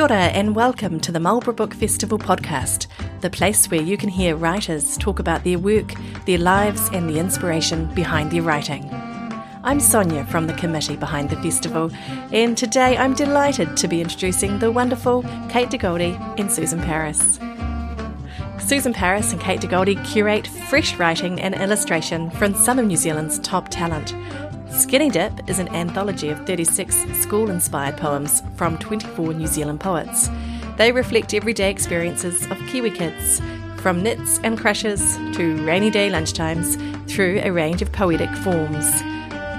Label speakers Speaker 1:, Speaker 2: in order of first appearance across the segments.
Speaker 1: Kia ora and welcome to the Marlborough Book Festival podcast, the place where you can hear writers talk about their work, their lives, and the inspiration behind their writing. I'm Sonia from the committee behind the festival, and today I'm delighted to be introducing the wonderful Kate De Goldi and Susan Paris. Susan Paris and Kate De Goldi curate fresh writing and illustration from some of New Zealand's top talent. Skinny Dip is an anthology of 36 school inspired poems from 24 New Zealand poets. They reflect everyday experiences of Kiwi kids, from nits and crushes to rainy day lunchtimes through a range of poetic forms.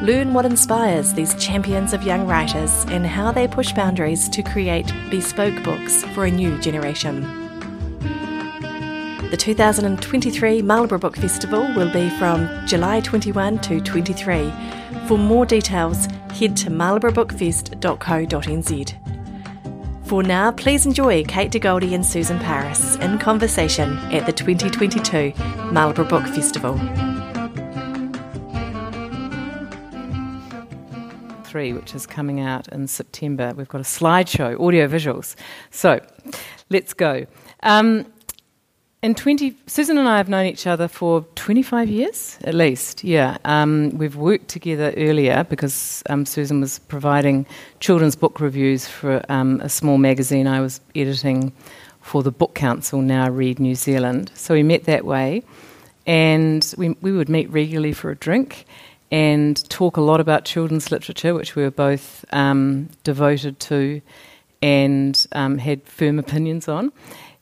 Speaker 1: Learn what inspires these champions of young writers and how they push boundaries to create bespoke books for a new generation. The 2023 Marlborough Book Festival will be from July 21 to 23. For more details, head to marlboroughbookfest.co.nz. For now, please enjoy Kate De Goldi and Susan Paris in conversation at the 2022 Marlborough Book Festival.
Speaker 2: Which is coming out in September. We've got a slideshow, audio visuals. So let's go. Um, in 20, Susan and I have known each other for 25 years at least, yeah. Um, we've worked together earlier because um, Susan was providing children's book reviews for um, a small magazine I was editing for the Book Council, now Read New Zealand. So we met that way, and we, we would meet regularly for a drink and talk a lot about children's literature, which we were both um, devoted to and um, had firm opinions on.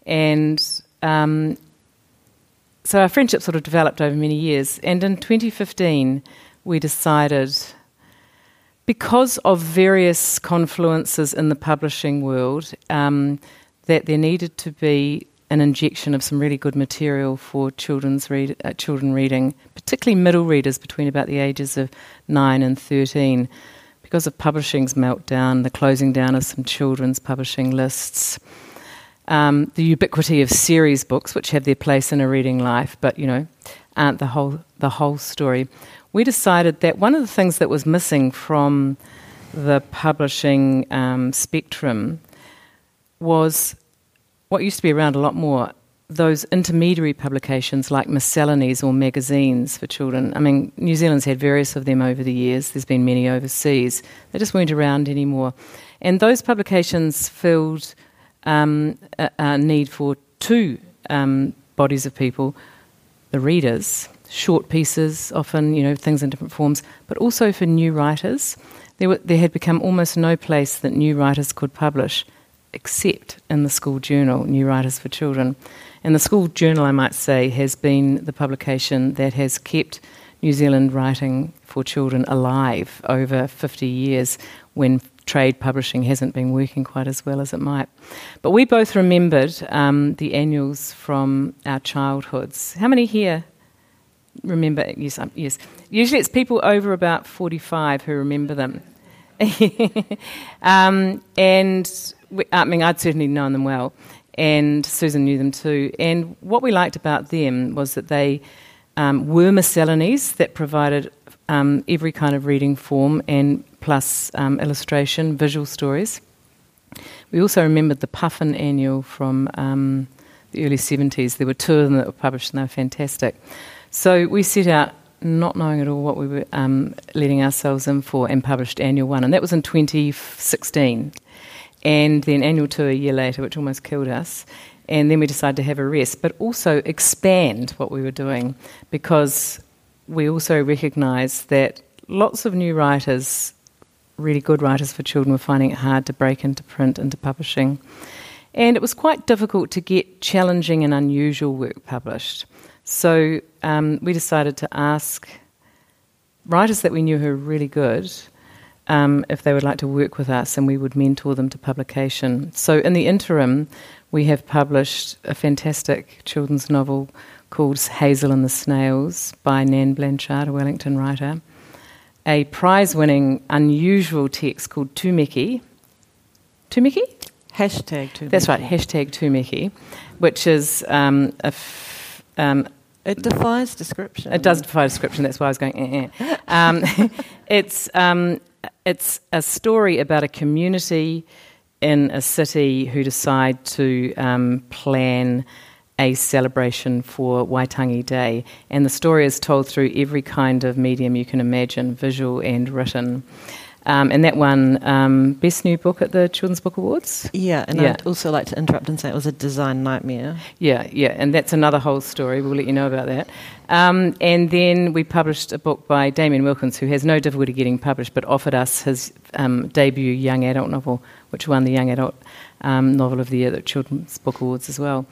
Speaker 2: And um, so our friendship sort of developed over many years. And in 2015, we decided, because of various confluences in the publishing world, um, that there needed to be an injection of some really good material for children's read, uh, children reading, particularly middle readers between about the ages of 9 and 13. Because of publishing's meltdown, the closing down of some children's publishing lists, um, the ubiquity of series books, which have their place in a reading life, but you know, aren't the whole the whole story. We decided that one of the things that was missing from the publishing um, spectrum was what used to be around a lot more those intermediary publications like miscellanies or magazines for children. I mean, New Zealand's had various of them over the years, there's been many overseas. They just weren't around anymore. And those publications filled um, a, a, need for two um, bodies of people the readers, short pieces, often, you know, things in different forms, but also for new writers. There, were, there had become almost no place that new writers could publish except in the school journal, New Writers for Children. And the school journal, I might say, has been the publication that has kept New Zealand writing for children alive over 50 years when trade publishing hasn't been working quite as well as it might. But we both remembered um, the annuals from our childhoods. How many here remember? Yes, um, yes. Usually it's people over about 45 who remember them. um, and we, I mean, I'd certainly known them well, and Susan knew them too. And what we liked about them was that they um, were miscellanies that provided um, every kind of reading form and plus um, illustration, visual stories. We also remembered the Puffin Annual from um, the early 70s. There were two of them that were published and they were fantastic. So we set out not knowing at all what we were um, letting ourselves in for and published Annual 1, and that was in 2016. And then Annual 2 a year later, which almost killed us. And then we decided to have a rest, but also expand what we were doing because we also recognise that lots of new writers, really good writers for children, were finding it hard to break into print, into publishing. And it was quite difficult to get challenging and unusual work published. So um, we decided to ask writers that we knew who were really good um, if they would like to work with us and we would mentor them to publication. So in the interim, we have published a fantastic children's novel called Hazel and the Snails by Nan Blanchard, a Wellington writer. A prize winning, unusual text called Tūmeke. Tūmeke?
Speaker 3: Hashtag Tūmeke.
Speaker 2: That's right, hashtag Tūmeke, which is um, a. F- um,
Speaker 3: it defies description.
Speaker 2: It does defy description. That's why I was going. Eh, eh. Um, it's um, it's a story about a community in a city who decide to um, plan a celebration for Waitangi Day. And the story is told through every kind of medium you can imagine, visual and written. Um, and that won um, Best New Book at the Children's Book Awards.
Speaker 3: Yeah, and yeah. I'd also like to interrupt and say it was a design nightmare.
Speaker 2: Yeah, yeah, and that's another whole story. We'll let you know about that. Um, and then we published a book by Damien Wilkins, who has no difficulty getting published, but offered us his um, debut young adult novel, which won the Young Adult um, Novel of the Year at the Children's Book Awards as well.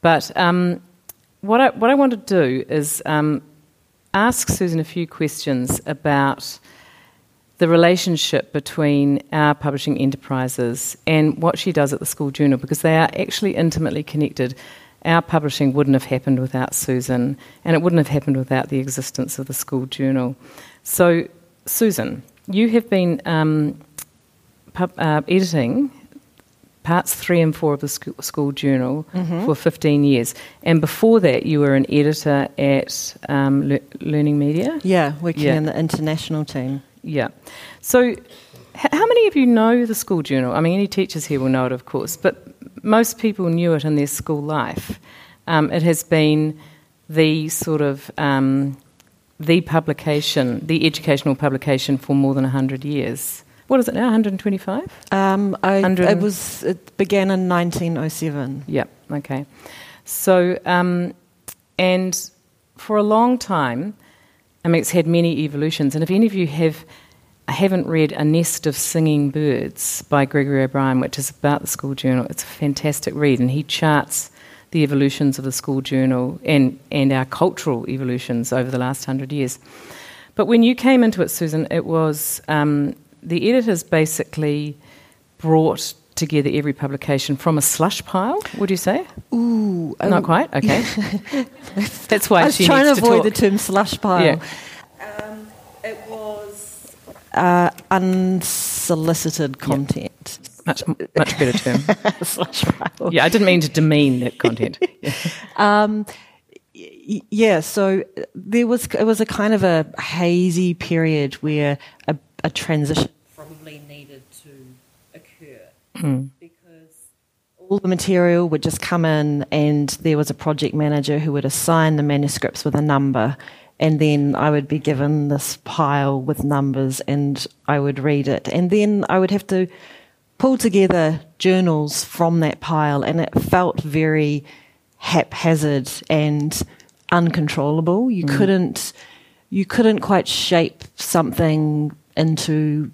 Speaker 2: But um, what, I, what I want to do is ask Susan a few questions about the relationship between our publishing enterprises and what she does at the school journal because they are actually intimately connected. Our publishing wouldn't have happened without Susan, and it wouldn't have happened without the existence of the school journal. So, Susan, you have been um, uh, editing parts three and four of the school, school journal mm-hmm. for 15 years. And before that, you were an editor at um, Le- Learning Media?
Speaker 3: Yeah, working yeah. in the international team.
Speaker 2: Yeah. So, h- how many of you know the school journal? I mean, any teachers here will know it, of course, but most people knew it in their school life. Um, it has been the sort of um, the publication, the educational publication for more than 100 years. What is it now, 125? Um, I,
Speaker 3: it, was, it began in 1907.
Speaker 2: Yeah, okay. So, um, and for a long time, I mean, it's had many evolutions. And if any of you have haven't read A Nest of Singing Birds by Gregory O'Brien, which is about the school journal, it's a fantastic read. And he charts the evolutions of the school journal and, and our cultural evolutions over the last hundred years. But when you came into it, Susan, it was um, the editors basically brought together every publication from a slush pile, would you say?
Speaker 3: Ooh.
Speaker 2: Not um, quite? Okay. That's why
Speaker 3: I was
Speaker 2: she
Speaker 3: trying
Speaker 2: to
Speaker 3: avoid
Speaker 2: talk.
Speaker 3: the term slush pile.
Speaker 2: Yeah.
Speaker 3: Um, it was uh, unsolicited content.
Speaker 2: Yeah. Much, much better term. slush pile. Yeah, I didn't mean to demean that content. Yeah. Um,
Speaker 3: yeah, so there was it was a kind of a hazy period where a, a transition probably needed to occur mm. because all the material would just come in and there was a project manager who would assign the manuscripts with a number and then I would be given this pile with numbers and I would read it and then I would have to pull together journals from that pile and it felt very haphazard and uncontrollable you mm. couldn't you couldn't quite shape something into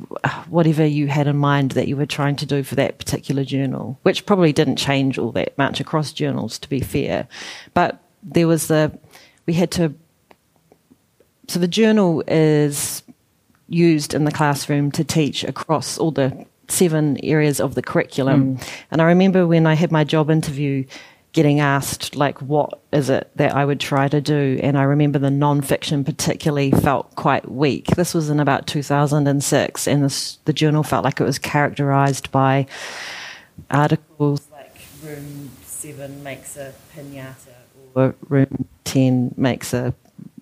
Speaker 3: whatever you had in mind that you were trying to do for that particular journal, which probably didn't change all that much across journals, to be fair. But there was the, we had to, so the journal is used in the classroom to teach across all the seven areas of the curriculum. Mm. And I remember when I had my job interview, getting asked like what is it that I would try to do and I remember the non-fiction particularly felt quite weak this was in about 2006 and this, the journal felt like it was characterized by articles like room 7 makes a piñata or room 10 makes a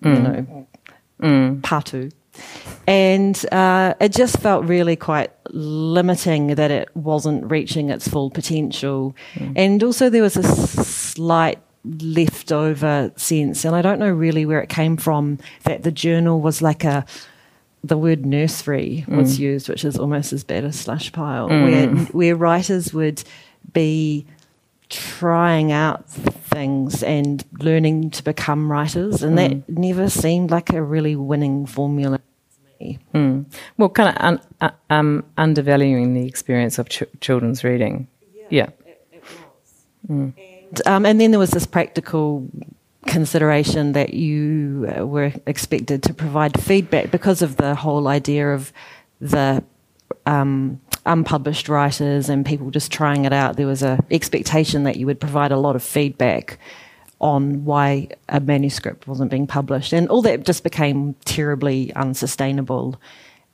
Speaker 3: mm. you know mm. patu and uh, it just felt really quite limiting that it wasn't reaching its full potential. Mm. And also, there was a slight leftover sense, and I don't know really where it came from, that the journal was like a the word nursery was mm. used, which is almost as bad as slush pile, mm. where where writers would be trying out things and learning to become writers, and mm. that never seemed like a really winning formula to me.
Speaker 2: Mm. Well, kind of un, uh, um, undervaluing the experience of ch- children's reading.
Speaker 3: Yeah, yeah. It, it was. Mm. And, um, and then there was this practical consideration that you uh, were expected to provide feedback because of the whole idea of the um, unpublished writers and people just trying it out, there was a expectation that you would provide a lot of feedback on why a manuscript wasn't being published, and all that just became terribly unsustainable.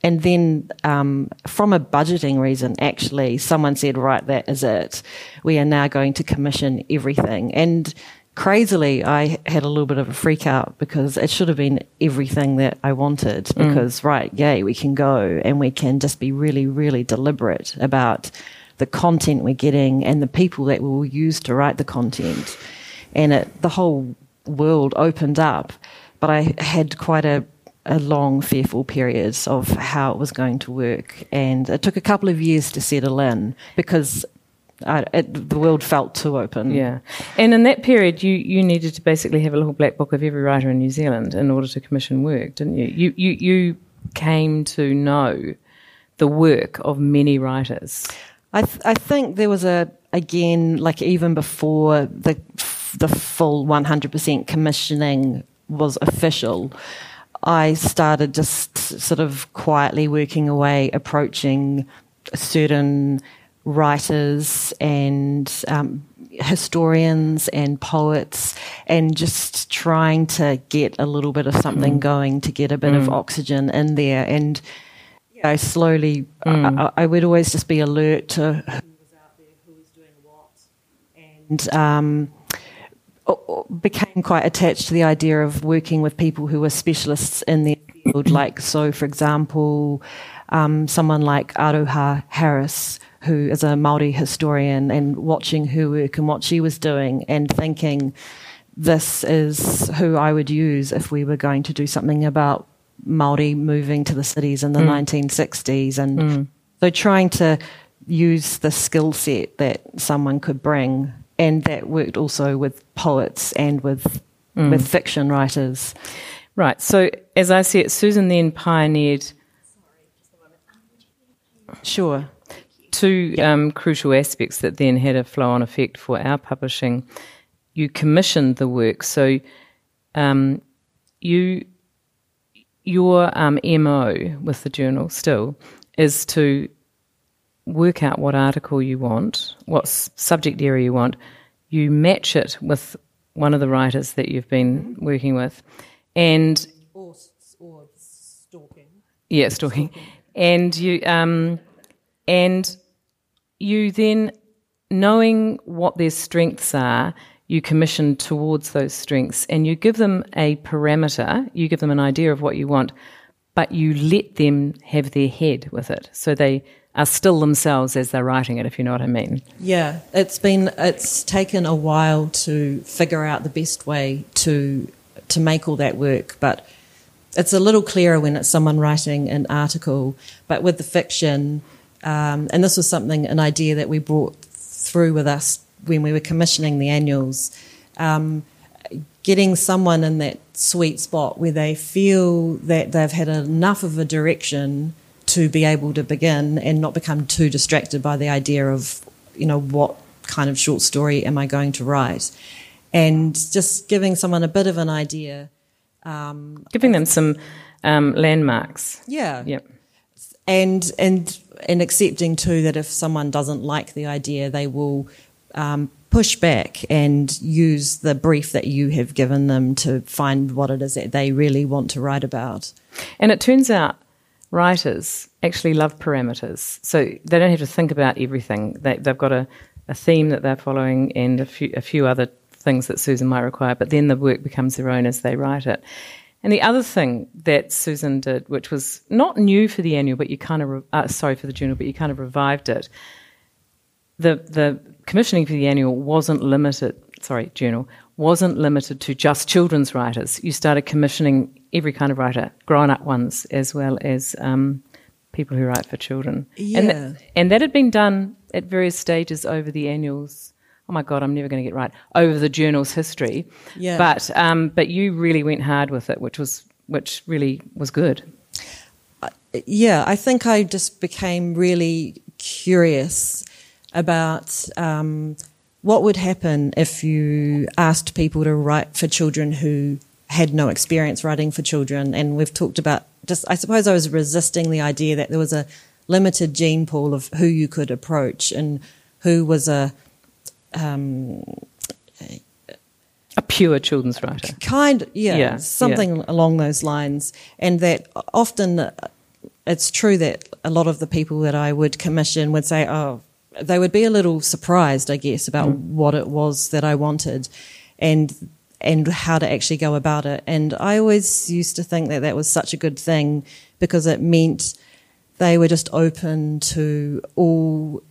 Speaker 3: And then, um, from a budgeting reason, actually, someone said, "Right, that is it. We are now going to commission everything." And crazily, I had a little bit of a freak out because it should have been everything that I wanted. Mm. Because, right, yay, we can go and we can just be really, really deliberate about the content we're getting and the people that we will use to write the content. And it, the whole world opened up. But I had quite a, a long, fearful periods of how it was going to work. And it took a couple of years to settle in because I, it, the world felt too open.
Speaker 2: Yeah, and in that period, you, you needed to basically have a little black book of every writer in New Zealand in order to commission work, didn't you? You you, you came to know the work of many writers.
Speaker 3: I th- I think there was a again like even before the the full 100% commissioning was official. I started just sort of quietly working away, approaching a certain writers and um, historians and poets, and just trying to get a little bit of something mm. going to get a bit mm. of oxygen in there. And you know, slowly, mm. I, I, would always just be alert to who was out there, who was doing what, and. Um, became quite attached to the idea of working with people who were specialists in their field. Like, so for example, um, someone like Aroha Harris, who is a Maori historian, and watching her work and what she was doing, and thinking, this is who I would use if we were going to do something about Maori moving to the cities in the mm. 1960s, and mm. so trying to use the skill set that someone could bring, and that worked also with poets and with mm. with fiction writers.
Speaker 2: Right. So as I see it, Susan then pioneered.
Speaker 3: Sure
Speaker 2: two um, crucial aspects that then had a flow on effect for our publishing. You commissioned the work, so um, you your um, mo with the journal still is to work out what article you want, what subject area you want. You match it with one of the writers that you've been working with, and
Speaker 3: or, or stalking.
Speaker 2: Yeah, stalking, stalking. and you um, and you then, knowing what their strengths are, you commission towards those strengths and you give them a parameter, you give them an idea of what you want, but you let them have their head with it. So they are still themselves as they're writing it, if you know what I mean.
Speaker 3: Yeah, it's been it's taken a while to figure out the best way to to make all that work, but it's a little clearer when it's someone writing an article. But with the fiction, um, and this was something, an idea that we brought through with us when we were commissioning the annuals. Um, getting someone in that sweet spot where they feel that they've had enough of a direction to be able to begin and not become too distracted by the idea of, you know, what kind of short story am I going to write? And just giving someone a bit of an idea. Um,
Speaker 2: giving them some um, landmarks.
Speaker 3: Yeah.
Speaker 2: Yep.
Speaker 3: And and and accepting too that if someone doesn't like the idea, they will um, push back and use the brief that you have given them to find what it is that they really want to write about.
Speaker 2: And it turns out writers actually love parameters, so they don't have to think about everything. They, have got a, a theme that they're following and a few, a few other things that Susan might require, but then the work becomes their own as they write it. And the other thing that Susan did, which was not new for the annual, but you kind of, re- uh, sorry for the journal, but you kind of revived it. The, the commissioning for the annual wasn't limited, sorry, journal, wasn't limited to just children's writers. You started commissioning every kind of writer, grown up ones, as well as um, people who write for children.
Speaker 3: Yeah.
Speaker 2: And, th- and that had been done at various stages over the annuals oh my god, I'm never going to get right over the journal's history.
Speaker 3: Yeah.
Speaker 2: But um, but you really went hard with it, which was which really was good.
Speaker 3: Uh, yeah, I think I just became really curious about um, what would happen if you asked people to write for children who had no experience writing for children. And we've talked about just, I suppose I was resisting the idea that there was a limited gene pool of who you could approach and who was a um,
Speaker 2: a pure children's writer.
Speaker 3: Kind, yeah, yeah something yeah. along those lines. And that often uh, it's true that a lot of the people that I would commission would say, oh, they would be a little surprised, I guess, about mm. what it was that I wanted and and how to actually go about it. And I always used to think that that was such a good thing because it meant they were just open to all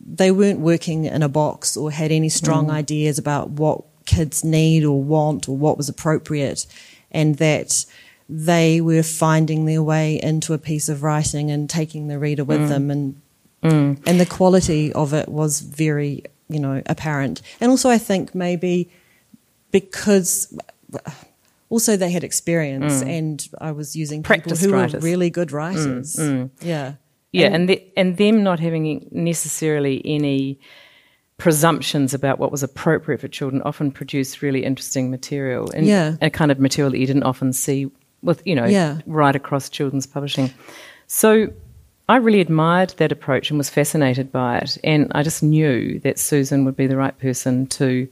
Speaker 3: they weren't working in a box or had any strong mm. ideas about what kids need or want or what was appropriate, and that they were finding their way into a piece of writing and taking the reader with mm. them and mm. and the quality of it was very you know apparent and also i think maybe because also they had experience mm. and i was using
Speaker 2: Practice
Speaker 3: people who
Speaker 2: writers.
Speaker 3: were really good writers
Speaker 2: mm, mm.
Speaker 3: yeah
Speaker 2: yeah and and, the, and them not having necessarily any presumptions about what was appropriate for children often produced really interesting material and
Speaker 3: yeah.
Speaker 2: a kind of material that you didn't often see with you know yeah. right across children's publishing. So I really admired that approach and was fascinated by it, and I just knew that Susan would be the right person to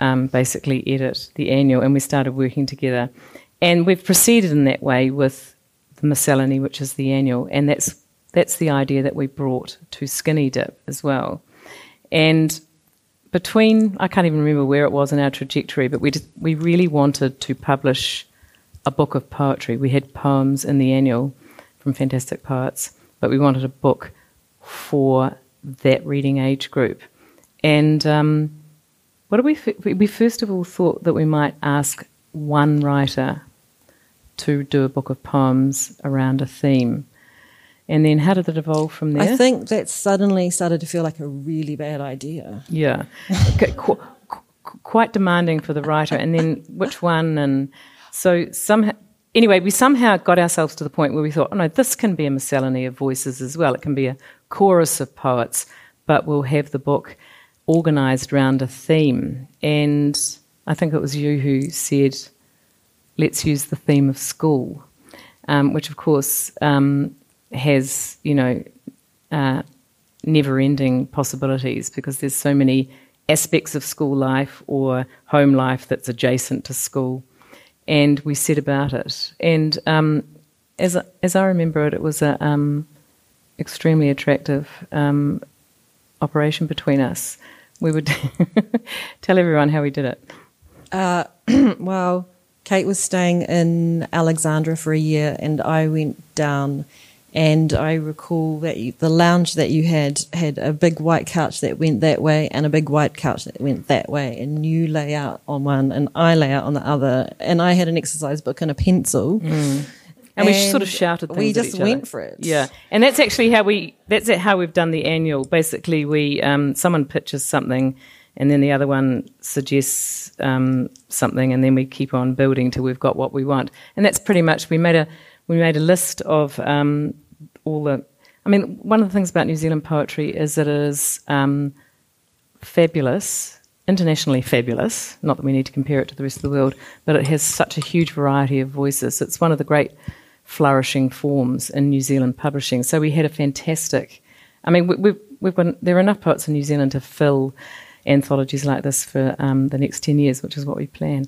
Speaker 2: um, basically edit the annual, and we started working together. And we've proceeded in that way with the miscellany, which is the annual, and that's that's the idea that we brought to Skinny Dip as well. And between I can't even remember where it was in our trajectory, but we just, we really wanted to publish a book of poetry. We had poems in the annual from Fantastic Poets, but we wanted a book for that reading age group. And um, what did we? We first of all thought that we might ask one writer to do a book of poems around a theme. And then how did it evolve from there?
Speaker 3: I think that suddenly started to feel like a really bad idea.
Speaker 2: Yeah. qu- qu- quite demanding for the writer. And then which one? And so somehow, anyway, we somehow got ourselves to the point where we thought, oh no, this can be a miscellany of voices as well. It can be a chorus of poets, but we'll have the book organised around a theme. And I think it was you who said, let's use the theme of school, um, which of course um, has, you know, uh, never ending possibilities because there's so many aspects of school life or home life that's adjacent to school and we set about it. And um, as as I remember it, it was a um, extremely attractive um, operation between us. We would tell everyone how we did it.
Speaker 3: Uh, well, Kate was staying in Alexandra for a year, and I went down and I recall that you, the lounge that you had had a big white couch that went that way and a big white couch that went that way, and you lay out on one and I lay out on the other, and I had an exercise book and a pencil.
Speaker 2: Mm. And, and, we sort of shouted
Speaker 3: We just went
Speaker 2: other.
Speaker 3: for it.
Speaker 2: Yeah, and that's actually how we. That's how we've done the annual. Basically, we um, someone pitches something, and then the other one suggests um, something, and then we keep on building till we've got what we want. And that's pretty much. We made a we made a list of um, all the. I mean, one of the things about New Zealand poetry is it is um, fabulous, internationally fabulous. Not that we need to compare it to the rest of the world, but it has such a huge variety of voices. It's one of the great flourishing forms in New Zealand publishing. So we had a fantastic. I mean, we, have we've got there are enough poets in New Zealand to fill anthologies like this for um, the next ten years, which is what we plan.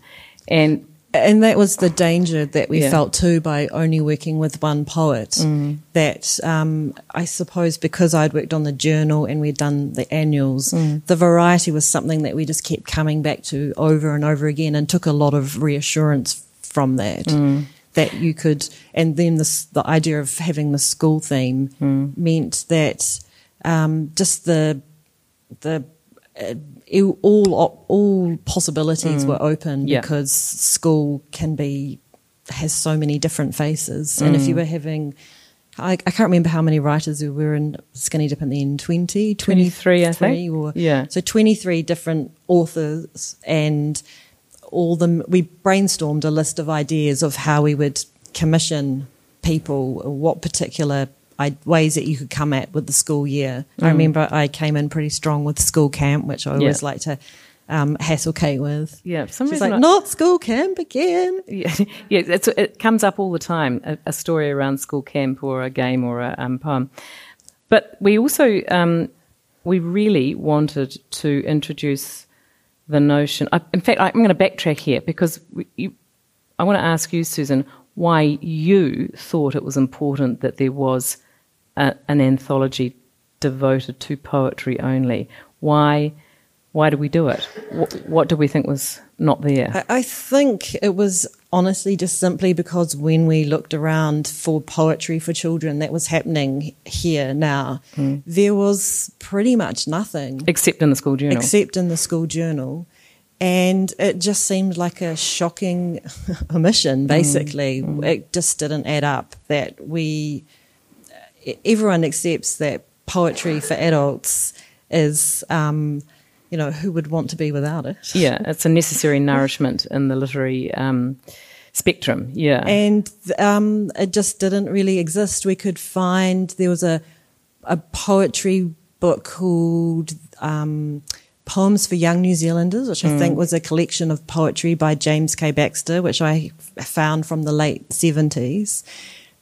Speaker 2: And
Speaker 3: and that was the danger that we yeah. felt too by only working with one poet. Mm. That um, I suppose because I'd worked on the journal and we'd done the annuals, mm. the variety was something that we just kept coming back to over and over again, and took a lot of reassurance from that. Mm. That you could, and then this, the idea of having the school theme mm. meant that um, just the the uh, all all possibilities mm. were open yeah. because school can be has so many different faces, mm. and if you mm. were having I, I, can't remember how many writers we were in Skinny Dip in the end 20,
Speaker 2: 23, I think.
Speaker 3: Or, yeah. So 23 different authors, and all them, we brainstormed a list of ideas of how we would commission people, what particular ways that you could come at with the school year. Mm. I remember I came in pretty strong with school camp, which I always yeah. like to um, hassle Kate with.
Speaker 2: Yeah,
Speaker 3: some She's like, I, not school camp again.
Speaker 2: Yeah, yeah it comes up all the time, a, a, story around school camp or a game or a um, poem. But we also, um, we really wanted to introduce the notion. I, in fact, I'm going to backtrack here because we, you, I want to ask you, Susan, why you thought it was important that there was a, an anthology devoted to poetry only. Why Why did we do it? What, what do we think was not there?
Speaker 3: I, I think it was honestly just simply because when we looked around for poetry for children that was happening here now, mm. there was pretty much nothing.
Speaker 2: Except in the school journal.
Speaker 3: Except in the school journal. And it just seemed like a shocking omission, basically. Mm. Mm. It just didn't add up that we, everyone accepts that poetry for adults is. Um, you know, who would want to be without it?
Speaker 2: Yeah, it's a necessary nourishment in the literary um, spectrum. Yeah,
Speaker 3: and um, it just didn't really exist. We could find there was a a poetry book called um, Poems for Young New Zealanders, which I mm. think was a collection of poetry by James K. Baxter, which I found from the late seventies.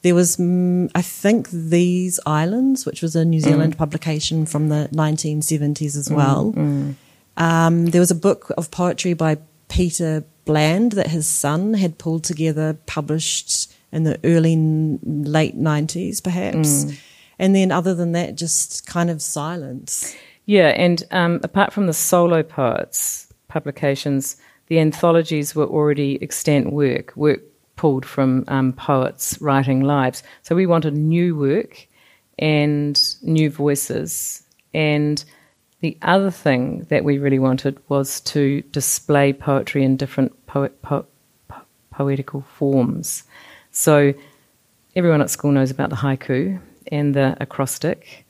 Speaker 3: There was, mm, I think, These Islands, which was a New Zealand mm. publication from the 1970s as well. Mm, mm. Um, there was a book of poetry by Peter Bland that his son had pulled together, published in the early, late 90s, perhaps. Mm. And then, other than that, just kind of silence.
Speaker 2: Yeah, and um, apart from the solo poets publications, the anthologies were already extant work, work pulled from um, poets writing lives. So we wanted new work and new voices. And the other thing that we really wanted was to display poetry in different poet, po- po- poetical forms. So everyone at school knows about the haiku and the acrostic,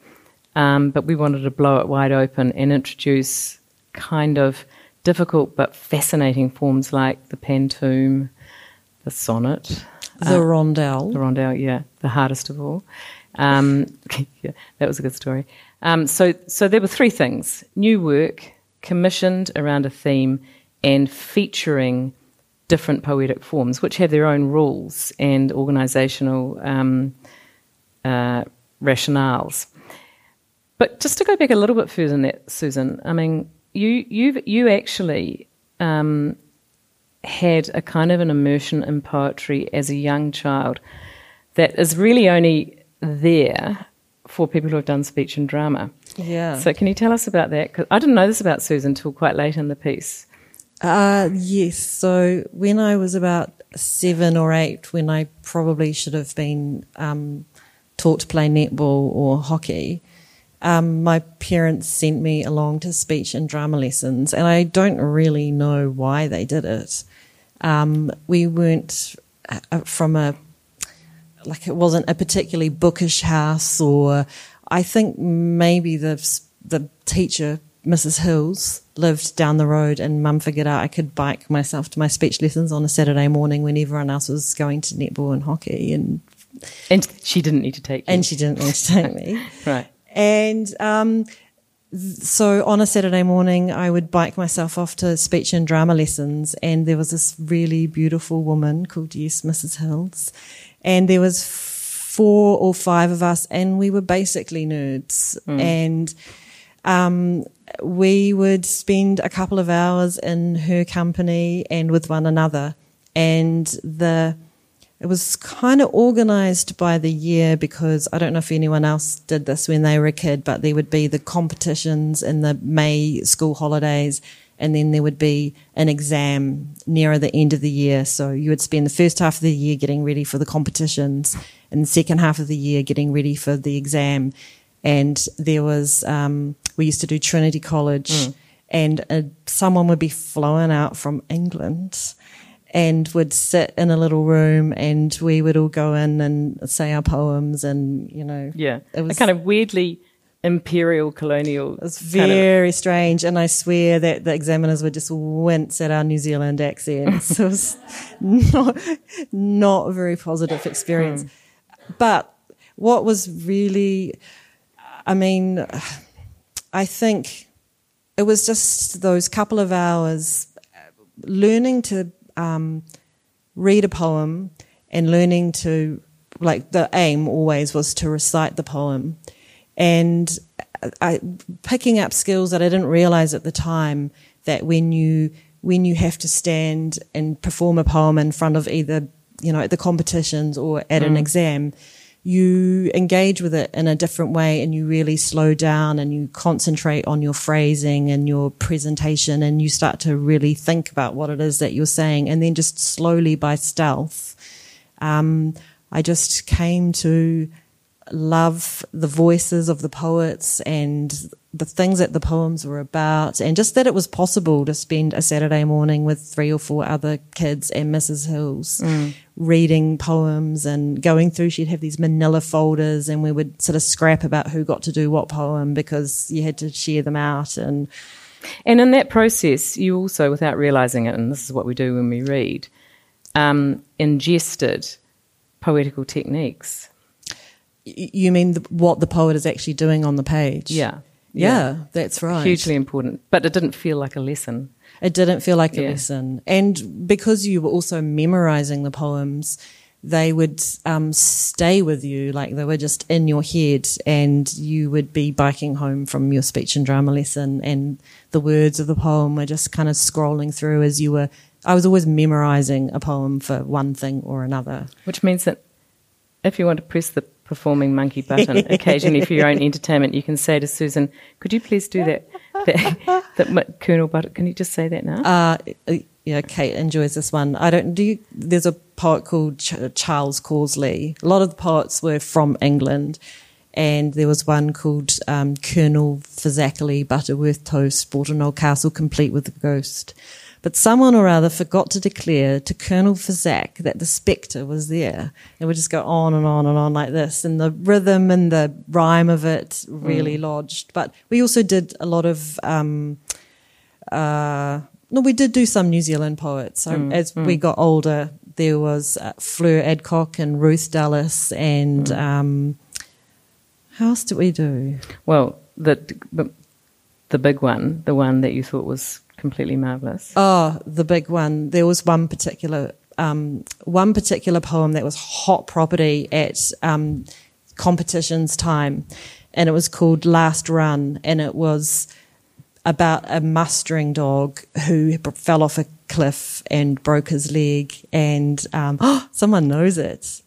Speaker 2: um, but we wanted to blow it wide open and introduce kind of difficult but fascinating forms like the pantoum the sonnet,
Speaker 3: the uh, rondel,
Speaker 2: the rondel, yeah, the hardest of all. Um, yeah, that was a good story. Um, so, so there were three things: new work commissioned around a theme and featuring different poetic forms, which have their own rules and organisational um, uh, rationales. But just to go back a little bit further than that, Susan, I mean, you you you actually um, had a kind of an immersion in poetry as a young child that is really only there for people who have done speech and drama.
Speaker 3: Yeah.
Speaker 2: So can you tell us about that? Because I didn't know this about Susan until quite late in the piece.
Speaker 3: Uh, yes. So when I was about seven or eight, when I probably should have been um, taught to play netball or hockey, um, my parents sent me along to speech and drama lessons, and I don't really know why they did it. Um, we weren't uh, from a like it wasn't a particularly bookish house, or I think maybe the the teacher, Mrs. Hills, lived down the road, and Mum figured out I could bike myself to my speech lessons on a Saturday morning when everyone else was going to netball and hockey, and
Speaker 2: and she didn't need to take you.
Speaker 3: and she didn't need to take me,
Speaker 2: right?
Speaker 3: And um, so on a Saturday morning, I would bike myself off to speech and drama lessons, and there was this really beautiful woman called Yes, Mrs. Hills, and there was four or five of us, and we were basically nerds, mm. and um, we would spend a couple of hours in her company and with one another, and the it was kind of organized by the year because I don't know if anyone else did this when they were a kid, but there would be the competitions in the May school holidays and then there would be an exam nearer the end of the year. So you would spend the first half of the year getting ready for the competitions and the second half of the year getting ready for the exam. And there was, um, we used to do Trinity College mm. and uh, someone would be flown out from England and would sit in a little room and we would all go in and say our poems and you know
Speaker 2: yeah. it was a kind of weirdly imperial colonial
Speaker 3: it was very of... strange and i swear that the examiners would just wince at our new zealand accents. It was not not a very positive experience. Mm. but what was really i mean i think it was just those couple of hours learning to um, read a poem and learning to, like, the aim always was to recite the poem. And I, picking up skills that I didn't realize at the time that when you when you have to stand and perform a poem in front of either you know at the competitions or at mm. an exam, you engage with it in a different way and you really slow down and you concentrate on your phrasing and your presentation and you start to really think about what it is that you're saying and then just slowly by stealth um, i just came to love the voices of the poets and the things that the poems were about, and just that it was possible to spend a Saturday morning with three or four other kids and Mrs. Hills mm. reading poems and going through. She'd have these manila folders, and we would sort of scrap about who got to do what poem because you had to share them out. And
Speaker 2: and in that process, you also, without realizing it, and this is what we do when we read, um, ingested poetical techniques.
Speaker 3: You mean the, what the poet is actually doing on the page?
Speaker 2: Yeah.
Speaker 3: Yeah, yeah, that's right.
Speaker 2: Hugely important. But it didn't feel like a lesson.
Speaker 3: It didn't feel like a yeah. lesson. And because you were also memorizing the poems, they would um, stay with you, like they were just in your head, and you would be biking home from your speech and drama lesson, and the words of the poem were just kind of scrolling through as you were. I was always memorizing a poem for one thing or another.
Speaker 2: Which means that if you want to press the performing monkey button occasionally for your own entertainment, you can say to Susan, "Could you please do that?" that, that Colonel Button. Can you just say that now?
Speaker 3: Uh, yeah, Kate enjoys this one. I don't. Do you? There's a poet called Ch- Charles Causley. A lot of the poets were from England, and there was one called um, Colonel Fazackerley Butterworth Toast bought an old castle complete with a ghost. But someone or other forgot to declare to Colonel Fazak that the spectre was there. It would just go on and on and on like this. And the rhythm and the rhyme of it really mm. lodged. But we also did a lot of, um, uh, no, we did do some New Zealand poets. So mm. as mm. we got older, there was uh, Fleur Adcock and Ruth Dallas and, mm. um, how else did we do?
Speaker 2: Well, the, the big one, the one that you thought was completely marvelous?
Speaker 3: Oh, the big one. There was one particular um, one particular poem that was hot property at um, competitions time, and it was called Last Run, and it was about a mustering dog who fell off a cliff and broke his leg, and um, oh, someone knows it.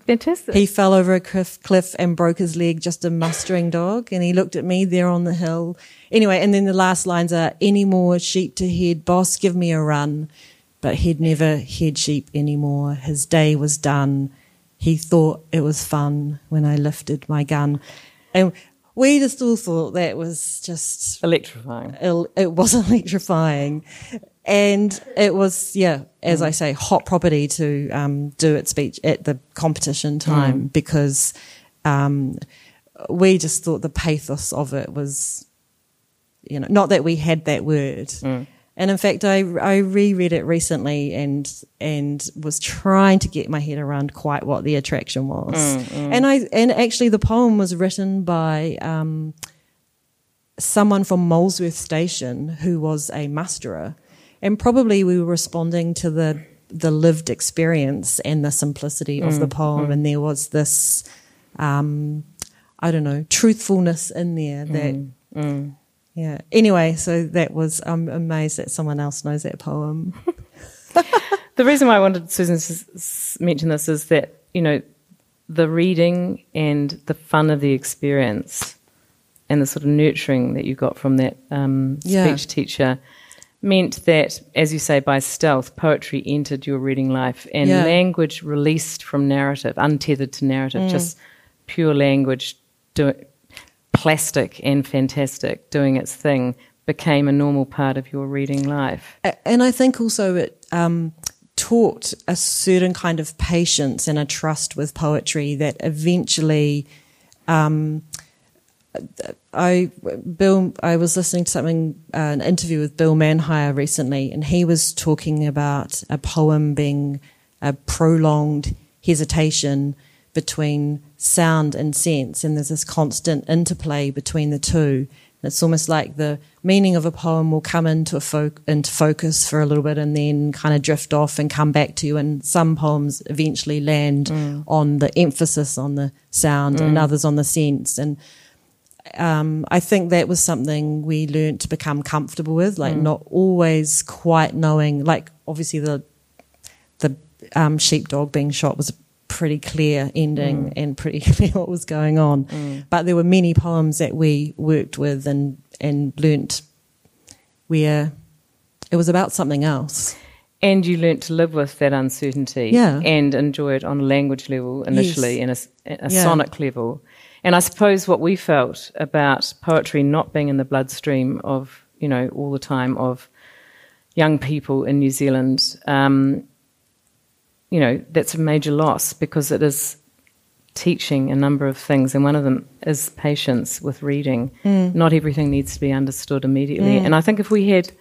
Speaker 2: Fantastic.
Speaker 3: He fell over a cliff, cliff and broke his leg, just a mustering dog. And he looked at me there on the hill. Anyway, and then the last lines are any more sheep to head, boss, give me a run. But he'd never head sheep anymore. His day was done. He thought it was fun when I lifted my gun. And we just all thought that was just
Speaker 2: electrifying.
Speaker 3: It was electrifying and it was yeah as mm. i say hot property to um, do its speech at the competition time mm. because um, we just thought the pathos of it was you know not that we had that word mm. and in fact i i reread it recently and and was trying to get my head around quite what the attraction was mm, mm. and i and actually the poem was written by um, someone from Molesworth Station who was a musterer and probably we were responding to the the lived experience and the simplicity of the mm, poem, mm. and there was this, um, I don't know, truthfulness in there that. Mm, mm. yeah. Anyway, so that was. I'm amazed that someone else knows that poem.
Speaker 2: the reason why I wanted Susan to mention this is that you know the reading and the fun of the experience and the sort of nurturing that you got from that um, speech yeah. teacher meant that, as you say, by stealth, poetry entered your reading life and yeah. language released from narrative, untethered to narrative, mm. just pure language, do, plastic and fantastic, doing its thing, became a normal part of your reading life.
Speaker 3: And I think also it um, taught a certain kind of patience and a trust with poetry that eventually. Um, I Bill I was listening to something uh, an interview with Bill Manhire recently, and he was talking about a poem being a prolonged hesitation between sound and sense, and there's this constant interplay between the two. And it's almost like the meaning of a poem will come into fo- into focus for a little bit, and then kind of drift off and come back to you. And some poems eventually land mm. on the emphasis on the sound, mm. and others on the sense, and um, I think that was something we learned to become comfortable with, like mm. not always quite knowing. Like obviously the the um, sheepdog being shot was a pretty clear ending mm. and pretty clear what was going on. Mm. But there were many poems that we worked with and and learnt where it was about something else.
Speaker 2: And you learnt to live with that uncertainty
Speaker 3: yeah.
Speaker 2: and enjoy it on a language level initially yes. and a, a yeah. sonic level. And I suppose what we felt about poetry not being in the bloodstream of, you know, all the time of young people in New Zealand, um, you know, that's a major loss because it is teaching a number of things, and one of them is patience with reading. Mm. Not everything needs to be understood immediately, mm. and I think if we had,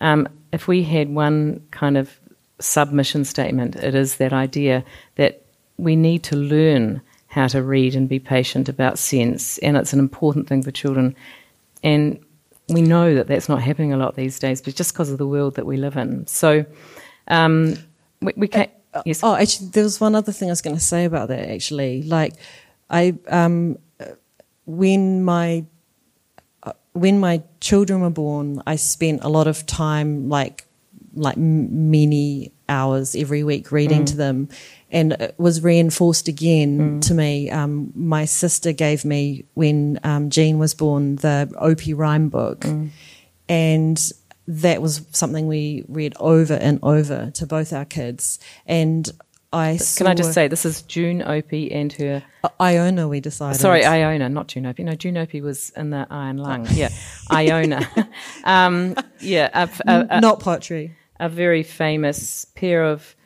Speaker 2: um, if we had one kind of submission statement, it is that idea that we need to learn how to read and be patient about sense, and it's an important thing for children. And we know that that's not happening a lot these days, but just because of the world that we live in. So um, we, we can't. Uh, yes.
Speaker 3: Oh, actually, there was one other thing I was going to say about that. Actually, like I, um, when my uh, when my children were born, I spent a lot of time, like like many hours every week, reading mm. to them, and it was reinforced again mm. to me. Um, my sister gave me when um, Jean was born the Opie rhyme book, mm. and that was something we read over and over to both our kids. And I
Speaker 2: can I just say this is June Opie and her
Speaker 3: uh, Iona. We decided.
Speaker 2: Sorry, Iona, not June Opie. No, June Opie was in the Iron Lung. Yeah, Iona. um, yeah, a,
Speaker 3: a, not poetry.
Speaker 2: A very famous pair of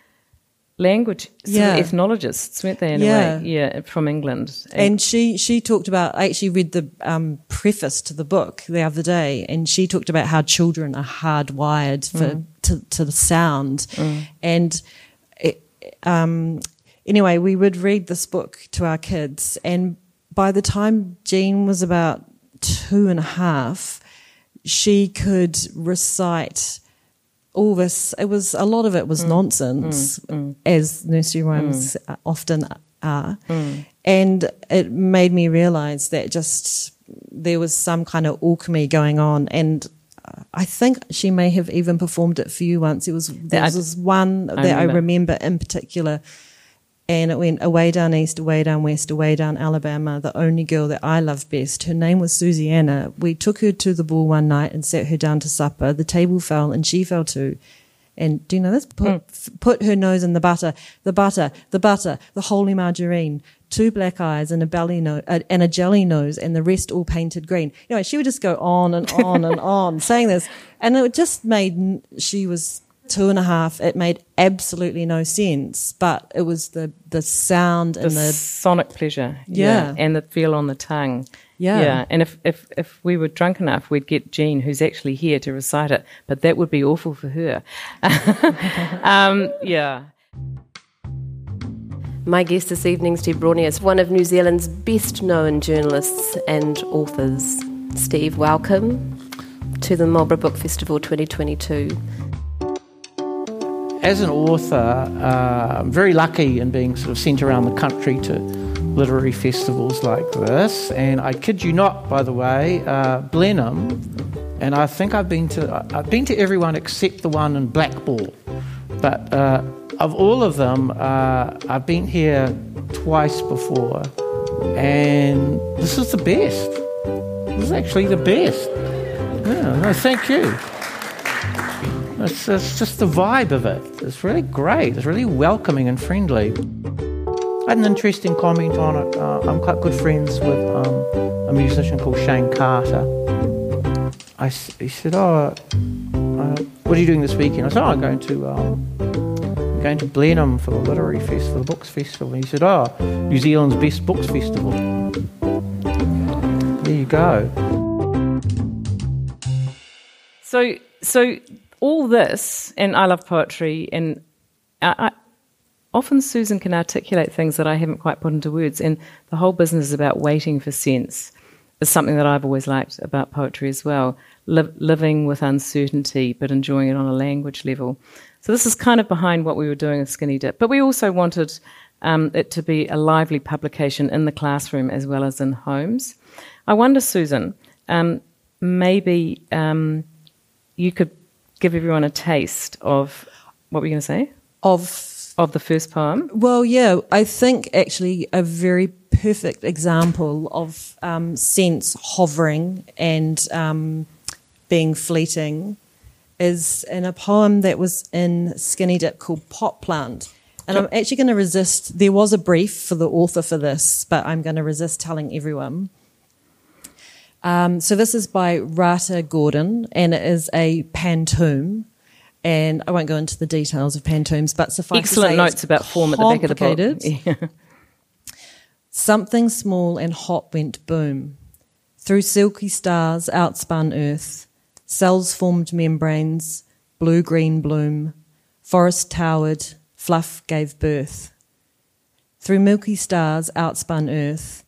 Speaker 2: language yeah. ethnologists, weren't they? In yeah. a way, yeah, from England.
Speaker 3: And she she talked about. I actually read the um, preface to the book the other day, and she talked about how children are hardwired for mm. to to the sound, mm. and it, um, anyway, we would read this book to our kids, and by the time Jean was about two and a half, she could recite all this, it was a lot of it was mm. nonsense, mm. mm. as nursery rhymes mm. often are. Mm. And it made me realize that just there was some kind of alchemy going on. And I think she may have even performed it for you once. It was, there was one I that remember. I remember in particular and it went away down east, away down west, away down Alabama. The only girl that I loved best, her name was Susiana. We took her to the ball one night and sat her down to supper. The table fell and she fell too. And do you know this? Put, mm. put her nose in the butter, the butter, the butter, the holy margarine, two black eyes and a belly nose uh, and a jelly nose, and the rest all painted green. You know, she would just go on and on and on saying this, and it just made she was two and a half, it made absolutely no sense. But it was the the sound and the
Speaker 2: sonic pleasure,
Speaker 3: yeah.
Speaker 2: yeah. and the feel on the tongue,
Speaker 3: yeah,
Speaker 2: yeah. And if if if we were drunk enough, we'd get Jean, who's actually here, to recite it. But that would be awful for her. um, yeah.
Speaker 1: My guest this evening, Steve Braunias, is one of New Zealand's best known journalists and authors. Steve, welcome to the Marlborough Book Festival 2022
Speaker 4: as an author, uh, I'm very lucky in being sort of sent around the country to literary festivals like this. And I kid you not, by the way, uh, Blenheim, and I think I've been to I've been to everyone except the one in Blackball. But uh, of all of them, uh, I've been here twice before, and this is the best. This is actually the best. Yeah, no, thank you. It's, it's just the vibe of it. It's really great. It's really welcoming and friendly. I had an interesting comment on it. Uh, I'm quite good friends with um, a musician called Shayne Carter. I, he said, "Oh, uh, what are you doing this weekend?" I said, "Oh, I'm going to um, going to Blenheim for the literary festival, the books festival." And he said, "Oh, New Zealand's best books festival." There you go.
Speaker 2: So, so all this, and I love poetry, and I, I, often Susan can articulate things that I haven't quite put into words, and the whole business about waiting for sense is something that I've always liked about poetry as well. Li- living with uncertainty, but enjoying it on a language level. So this is kind of behind what we were doing with Skinny Dip, but we also wanted um, it to be a lively publication in the classroom as well as in homes. I wonder, Susan, um, maybe um, you could give everyone a taste of what were you going to say?
Speaker 3: Of
Speaker 2: of the first poem.
Speaker 3: Well, yeah, I think actually a very perfect example of um, sense hovering and um, being fleeting is in a poem that was in Skinny Dip called Pot Plant. And I'm actually going to resist, there was a brief for the author for this, but I'm going to resist telling everyone. Um, so this is by Rata Gordon, and it is a pantoum. And I won't go into the details of pantoums, but suffice
Speaker 2: Excellent
Speaker 3: to say
Speaker 2: notes
Speaker 3: it's
Speaker 2: about form at the back of the book. Yeah.
Speaker 3: Something small and hot went boom. Through silky stars outspun earth, cells formed membranes, blue green bloom, forest towered, fluff gave birth. Through milky stars outspun earth,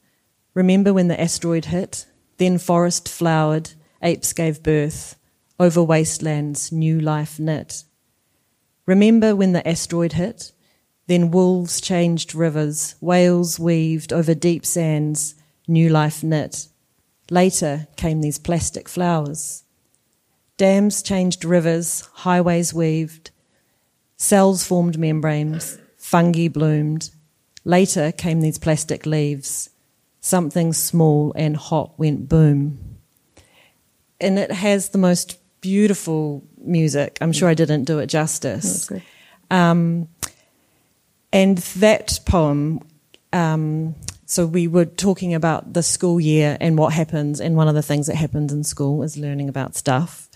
Speaker 3: remember when the asteroid hit? Then forest flowered, apes gave birth, over wastelands new life knit. Remember when the asteroid hit? Then wolves changed rivers, whales weaved over deep sands, new life knit. Later came these plastic flowers. Dams changed rivers, highways weaved, cells formed membranes, fungi bloomed. Later came these plastic leaves. Something small and hot went boom. And it has the most beautiful music. I'm sure I didn't do it justice. Um, and that poem, um, so we were talking about the school year and what happens, and one of the things that happens in school is learning about stuff.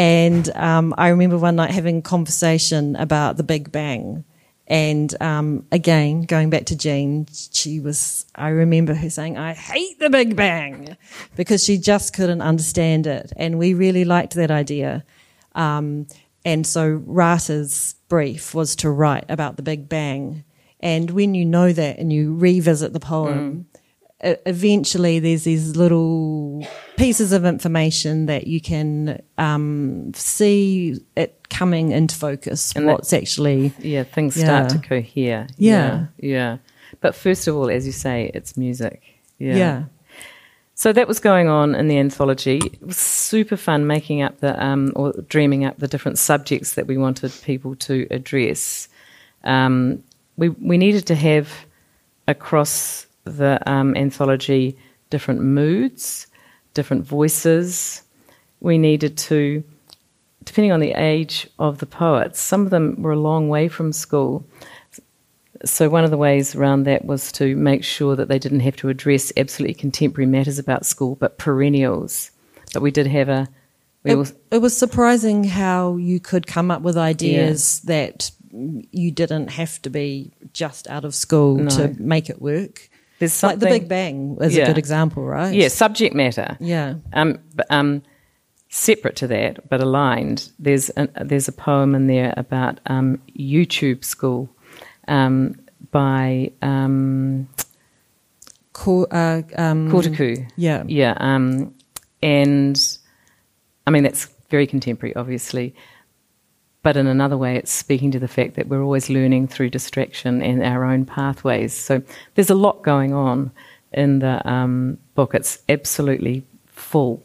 Speaker 3: And um, I remember one night having a conversation about the Big Bang. And um, again, going back to Jean, she was, I remember her saying, I hate the Big Bang because she just couldn't understand it. And we really liked that idea. Um, and so Rata's brief was to write about the Big Bang. And when you know that and you revisit the poem, e- eventually there's these little pieces of information that you can um, see it coming into focus.
Speaker 2: And
Speaker 3: what's actually
Speaker 2: Yeah, things start to cohere.
Speaker 3: Yeah.
Speaker 2: yeah. yeah. But first of all, as you say, it's music. Yeah.
Speaker 3: yeah.
Speaker 2: So that was going on in the anthology. It was super fun making up the um, or dreaming up the different subjects that we wanted people to address. Um, we we needed to have across the um, anthology different moods, different voices. We needed to, depending on the age of the poets, some of them were a long way from school. So one of the ways around that was to make sure that they didn't have to address absolutely contemporary matters about school, but perennials. But we did have a. We
Speaker 3: It, it was surprising how you could come up with ideas that you didn't have to be just out of school
Speaker 2: No.
Speaker 3: to make it work.
Speaker 2: There's
Speaker 3: Like the. Big Bang is
Speaker 2: Yeah.
Speaker 3: a good example, right?
Speaker 2: Yeah, subject matter.
Speaker 3: Yeah.
Speaker 2: Um, but, um, separate to that, but aligned, there's a, there's a poem in there about um, YouTube school um, by um,
Speaker 3: Co- uh, um. Yeah.
Speaker 2: Yeah, um, and I mean that's very contemporary, obviously. But in another way, it's speaking to the fact that we're always learning through distraction and our own pathways. So there's a lot going on in the um, book. It's absolutely full.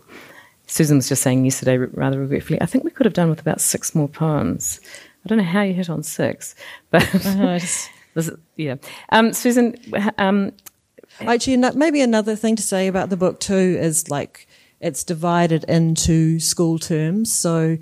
Speaker 2: Susan was just saying yesterday, rather regretfully, I think we could have done with about six more poems. I don't know how you hit on six, but
Speaker 3: I just-
Speaker 2: this is- yeah. Um, Susan, um,
Speaker 3: Actually, maybe another thing to say about the book too is like it's divided into school terms. So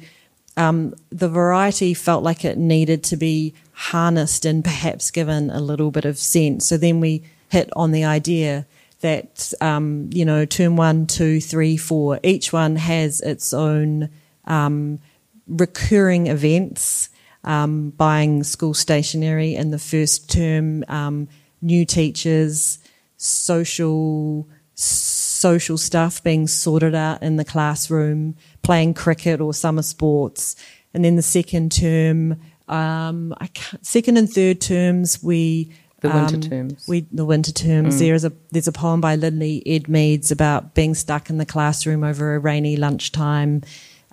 Speaker 3: um, the variety felt like it needed to be harnessed and perhaps given a little bit of sense. So then we hit on the idea that um, you know term one, two, three, four. Each one has its own um, recurring events. Um, buying school stationery in the first term, um, new teachers, social social stuff being sorted out in the classroom, playing cricket or summer sports, and then the second term, um, I can't, second and third terms we.
Speaker 2: The winter
Speaker 3: um,
Speaker 2: terms.
Speaker 3: We the winter terms. There's a there's a poem by Linley Edmeades about being stuck in the classroom over a rainy lunchtime.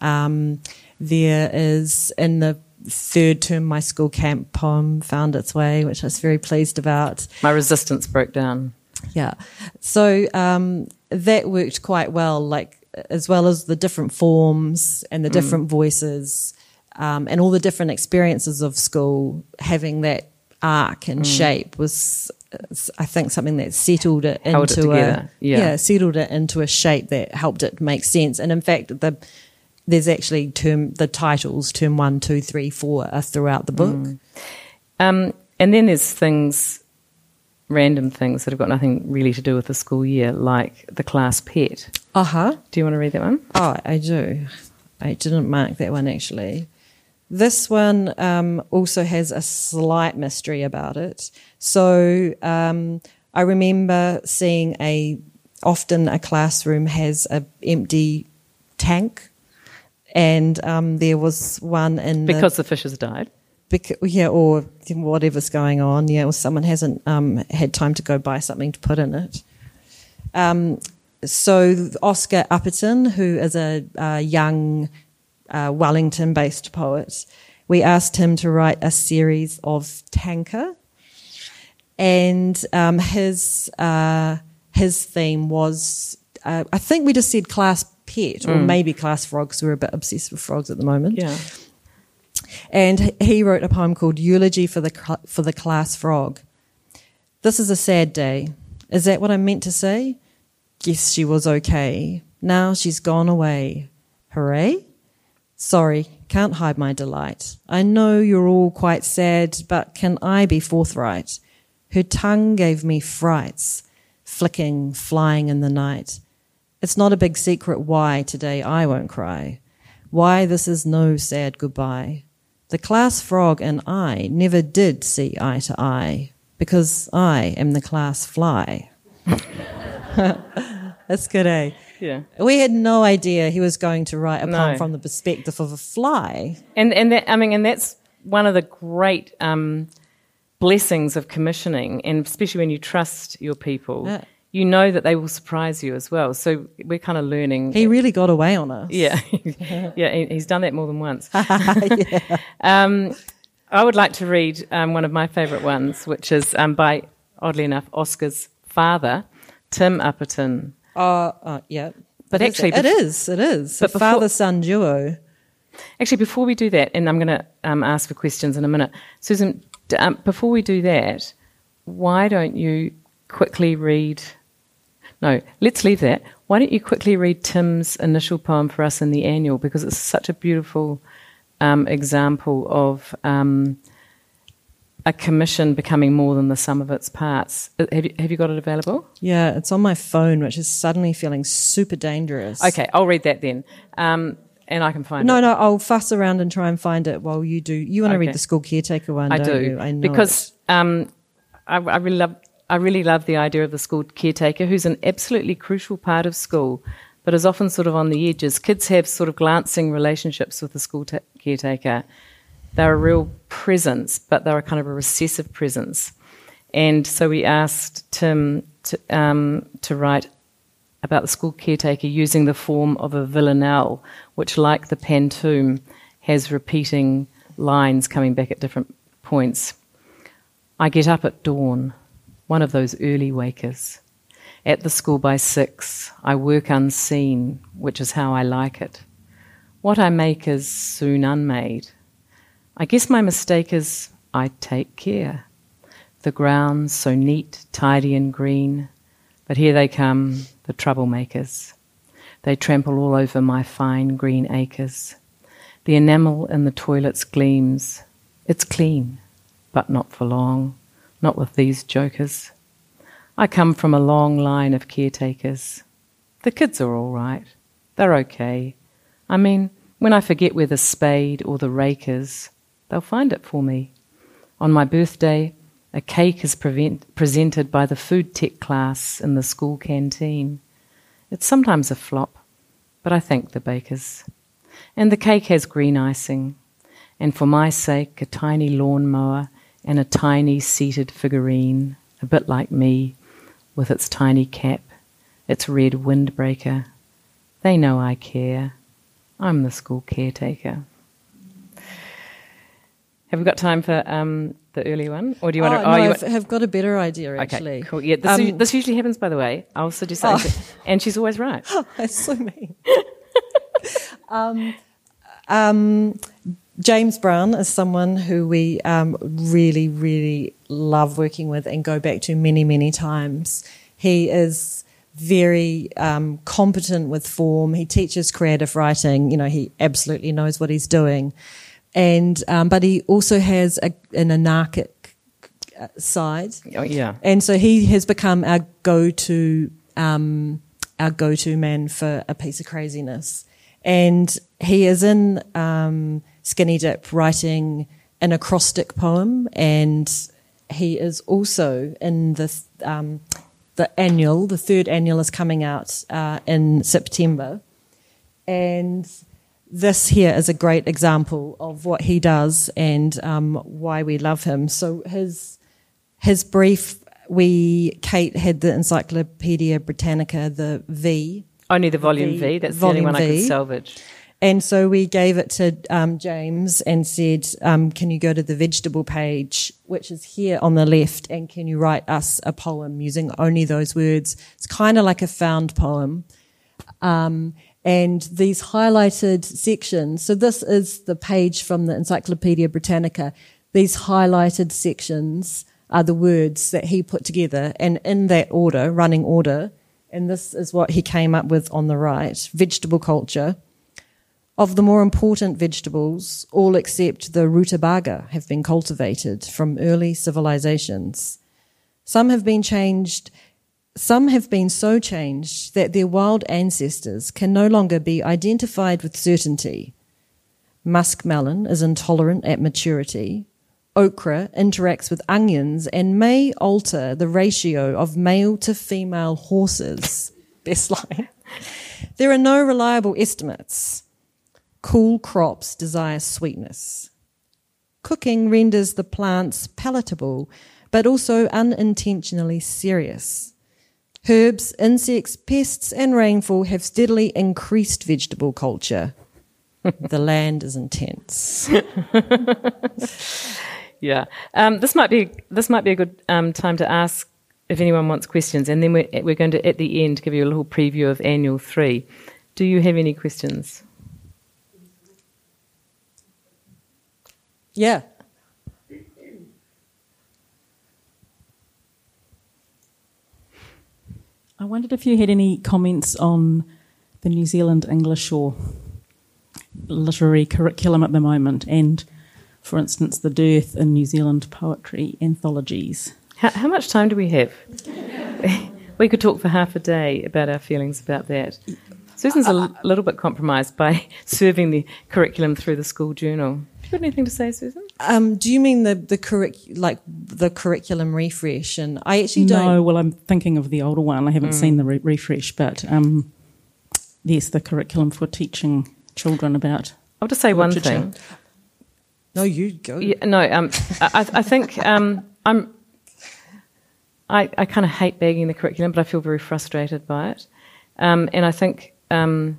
Speaker 3: Um, there is in the third term my school camp poem found its way, which I was very pleased about.
Speaker 2: my resistance broke down.
Speaker 3: Yeah. So um, that worked quite well, like as well as the different forms and the different voices um, and all the different experiences of school, having that arc and shape was, I think, something that settled it
Speaker 2: Held it
Speaker 3: into a
Speaker 2: together, yeah.
Speaker 3: settled it into a shape that helped it make sense. And in fact, the there's actually term the titles term one, two, three, four are throughout the book.
Speaker 2: Mm. Um, and then there's things, random things that have got nothing really to do with the school year, like the class pet.
Speaker 3: Uh huh.
Speaker 2: Do you want to read that one?
Speaker 3: Oh, I do. I didn't mark that one actually. This one um, also has a slight mystery about it. So um, I remember seeing a often a classroom has an empty tank, and um, there was one in the-
Speaker 2: Because the fish has died.
Speaker 3: Bec- yeah, or whatever's going on. Yeah, or someone hasn't um, had time to go buy something to put in it. Um, so Oscar Upperton, who is a, a young uh, Wellington-based poet, we asked him to write a series of tanka, and um, his uh, his theme was uh, I think we just said class pet or maybe class frog because we're a bit obsessed with frogs at the moment
Speaker 2: Yeah.
Speaker 3: And he wrote a poem called "Eulogy for the for the Class Frog." This is a sad day. Is that what I meant to say? Guess she was okay. Now she's gone away. Hooray! Sorry, can't hide my delight. I know you're all quite sad, but can I be forthright? Her tongue gave me frights, flicking, flying in the night. It's not a big secret why today I won't cry. Why this is no sad goodbye. The class frog and I never did see eye to eye because I am the class fly. That's good, eh?
Speaker 2: Yeah.
Speaker 3: We had no idea he was going to write a poem
Speaker 2: No.
Speaker 3: from the perspective of a fly.
Speaker 2: And and that I mean, and that's one of the great um, blessings of commissioning, and especially when you trust your people,
Speaker 3: Yeah.
Speaker 2: You know that they will surprise you as well. So we're kind of learning.
Speaker 3: He really got away on us.
Speaker 2: yeah, yeah, he's done that more than once. um, I would like to read um, one of my favourite ones, which is um, by, oddly enough, Oscar's father, Tim Upperton.
Speaker 3: Uh, uh, yeah.
Speaker 2: But
Speaker 3: It is-
Speaker 2: actually
Speaker 3: it
Speaker 2: bef-
Speaker 3: is. It is.
Speaker 2: but
Speaker 3: father son duo.
Speaker 2: Actually, before we do that, and I'm going to um, ask for questions in a minute, Susan. d- Um, before we do that, why don't you quickly read? No, let's leave that. Why don't you quickly read Tim's initial poem for us in the annual because it's such a beautiful um, example of um, a commission becoming more than the sum of its parts. Uh, Have you, have you got it available?
Speaker 3: Yeah, it's on my phone, which is suddenly feeling super dangerous.
Speaker 2: Okay, I'll read that then, um, and I can find
Speaker 3: No,
Speaker 2: it.
Speaker 3: no, no, I'll fuss around and try and find it while you do. You want to
Speaker 2: Okay.
Speaker 3: read the school caretaker one?
Speaker 2: I do
Speaker 3: You? I know
Speaker 2: because um, I, I really love. I really love the idea of the school caretaker, who's an absolutely crucial part of school, but is often sort of on the edges. Kids have sort of glancing relationships with the school ta- caretaker. They're a real presence, but they're a kind of a recessive presence. And so we asked Tim to, um, to write about the school caretaker using the form of a villanelle, which, like the pantoum, has repeating lines coming back at different points. I get up at dawn, one of those early wakers. At the school by six, I work unseen, which is how I like it. What I make is soon unmade. I guess my mistake is I take care. The ground's so neat, tidy, and green, but here they come, the troublemakers. They trample all over my fine green acres. The enamel in the toilets gleams. It's clean, but not for long, not with these jokers. I come from a long line of caretakers. The kids are all right. They're okay. I mean, when I forget where the spade or the rake is, they'll find it for me. On my birthday, a cake is prevent- presented by the food tech class in the school canteen. It's sometimes a flop, but I thank the bakers. And the cake has green icing, and for my sake, a tiny lawn mower and a tiny seated figurine, a bit like me, with its tiny cap, its red windbreaker. They know I care. I'm the school caretaker. Have we got time for um, the early one, or do you want
Speaker 3: oh,
Speaker 2: to?
Speaker 3: no,
Speaker 2: you
Speaker 3: I've, have got a better idea
Speaker 2: Okay,
Speaker 3: actually.
Speaker 2: cool. Yeah, this,
Speaker 3: Um,
Speaker 2: this usually happens, by the way. I'll suggest
Speaker 3: Oh.
Speaker 2: something, and she's always right.
Speaker 3: Oh, That's so mean. um, um, James Brown is someone who we um, really, really love working with and go back to many, many times. He is very um, competent with form. He teaches creative writing. You know, he absolutely knows what he's doing, and um, but he also has a, an anarchic uh, side.
Speaker 2: Oh, yeah.
Speaker 3: And so he has become our go-to um, our go-to man for a piece of craziness. And he is in um, Skinny Dip writing an acrostic poem, and he is also in the um, the annual. The third annual is coming out uh, in September, and this here is a great example of what he does and um, why we love him. So his his brief, we Kate had the Encyclopedia Britannica, the V.
Speaker 2: Only the volume V.
Speaker 3: V,
Speaker 2: That's
Speaker 3: volume
Speaker 2: the only one I
Speaker 3: V.
Speaker 2: could salvage.
Speaker 3: And so we gave it to um, James and said, um, Can you go to the vegetable page, which is here on the left, and can you write us a poem using only those words? It's kind of like a found poem. Um, and these highlighted sections, so this is the page from the Encyclopedia Britannica. These highlighted sections are the words that he put together, and in that order, running order. And this is what he came up with on the right vegetable culture. Of the more important vegetables, all except the rutabaga have been cultivated from early civilizations. Some have been changed, some have been so changed that their wild ancestors can no longer be identified with certainty. Muskmelon is intolerant at maturity. Okra interacts with onions and may alter the ratio of male to female horses. Best line. There are no reliable estimates. Cool crops desire sweetness. Cooking renders the plants palatable, but also unintentionally serious. Herbs, insects, pests, and rainfall have steadily increased vegetable culture. the land is intense.
Speaker 2: Yeah. Um, this might be this might be a good um, time to ask if anyone wants questions, and then we're, we're going to at the end give you a little preview of Annual Three. Do you have any questions?
Speaker 3: Yeah.
Speaker 5: I wondered if you had any comments on the New Zealand English or literary curriculum at the moment, and for instance, the dearth in New Zealand poetry anthologies.
Speaker 2: How, how much time do we have? we could talk for half a day about our feelings about that. Susan's a l- little bit compromised by serving the curriculum through the school journal. Have you got anything to say, Susan?
Speaker 3: Um, do you mean the the curric- like the curriculum refresh? And I actually don't.
Speaker 5: No, well, I'm thinking of the older one. I haven't seen the re- refresh, but um, yes, the curriculum for teaching children about.
Speaker 2: I'll just say one thing.
Speaker 3: No, you go.
Speaker 2: Yeah, no, um, I, I think um, I'm. I, I kind of hate bagging the curriculum, but I feel very frustrated by it, um, and I think um,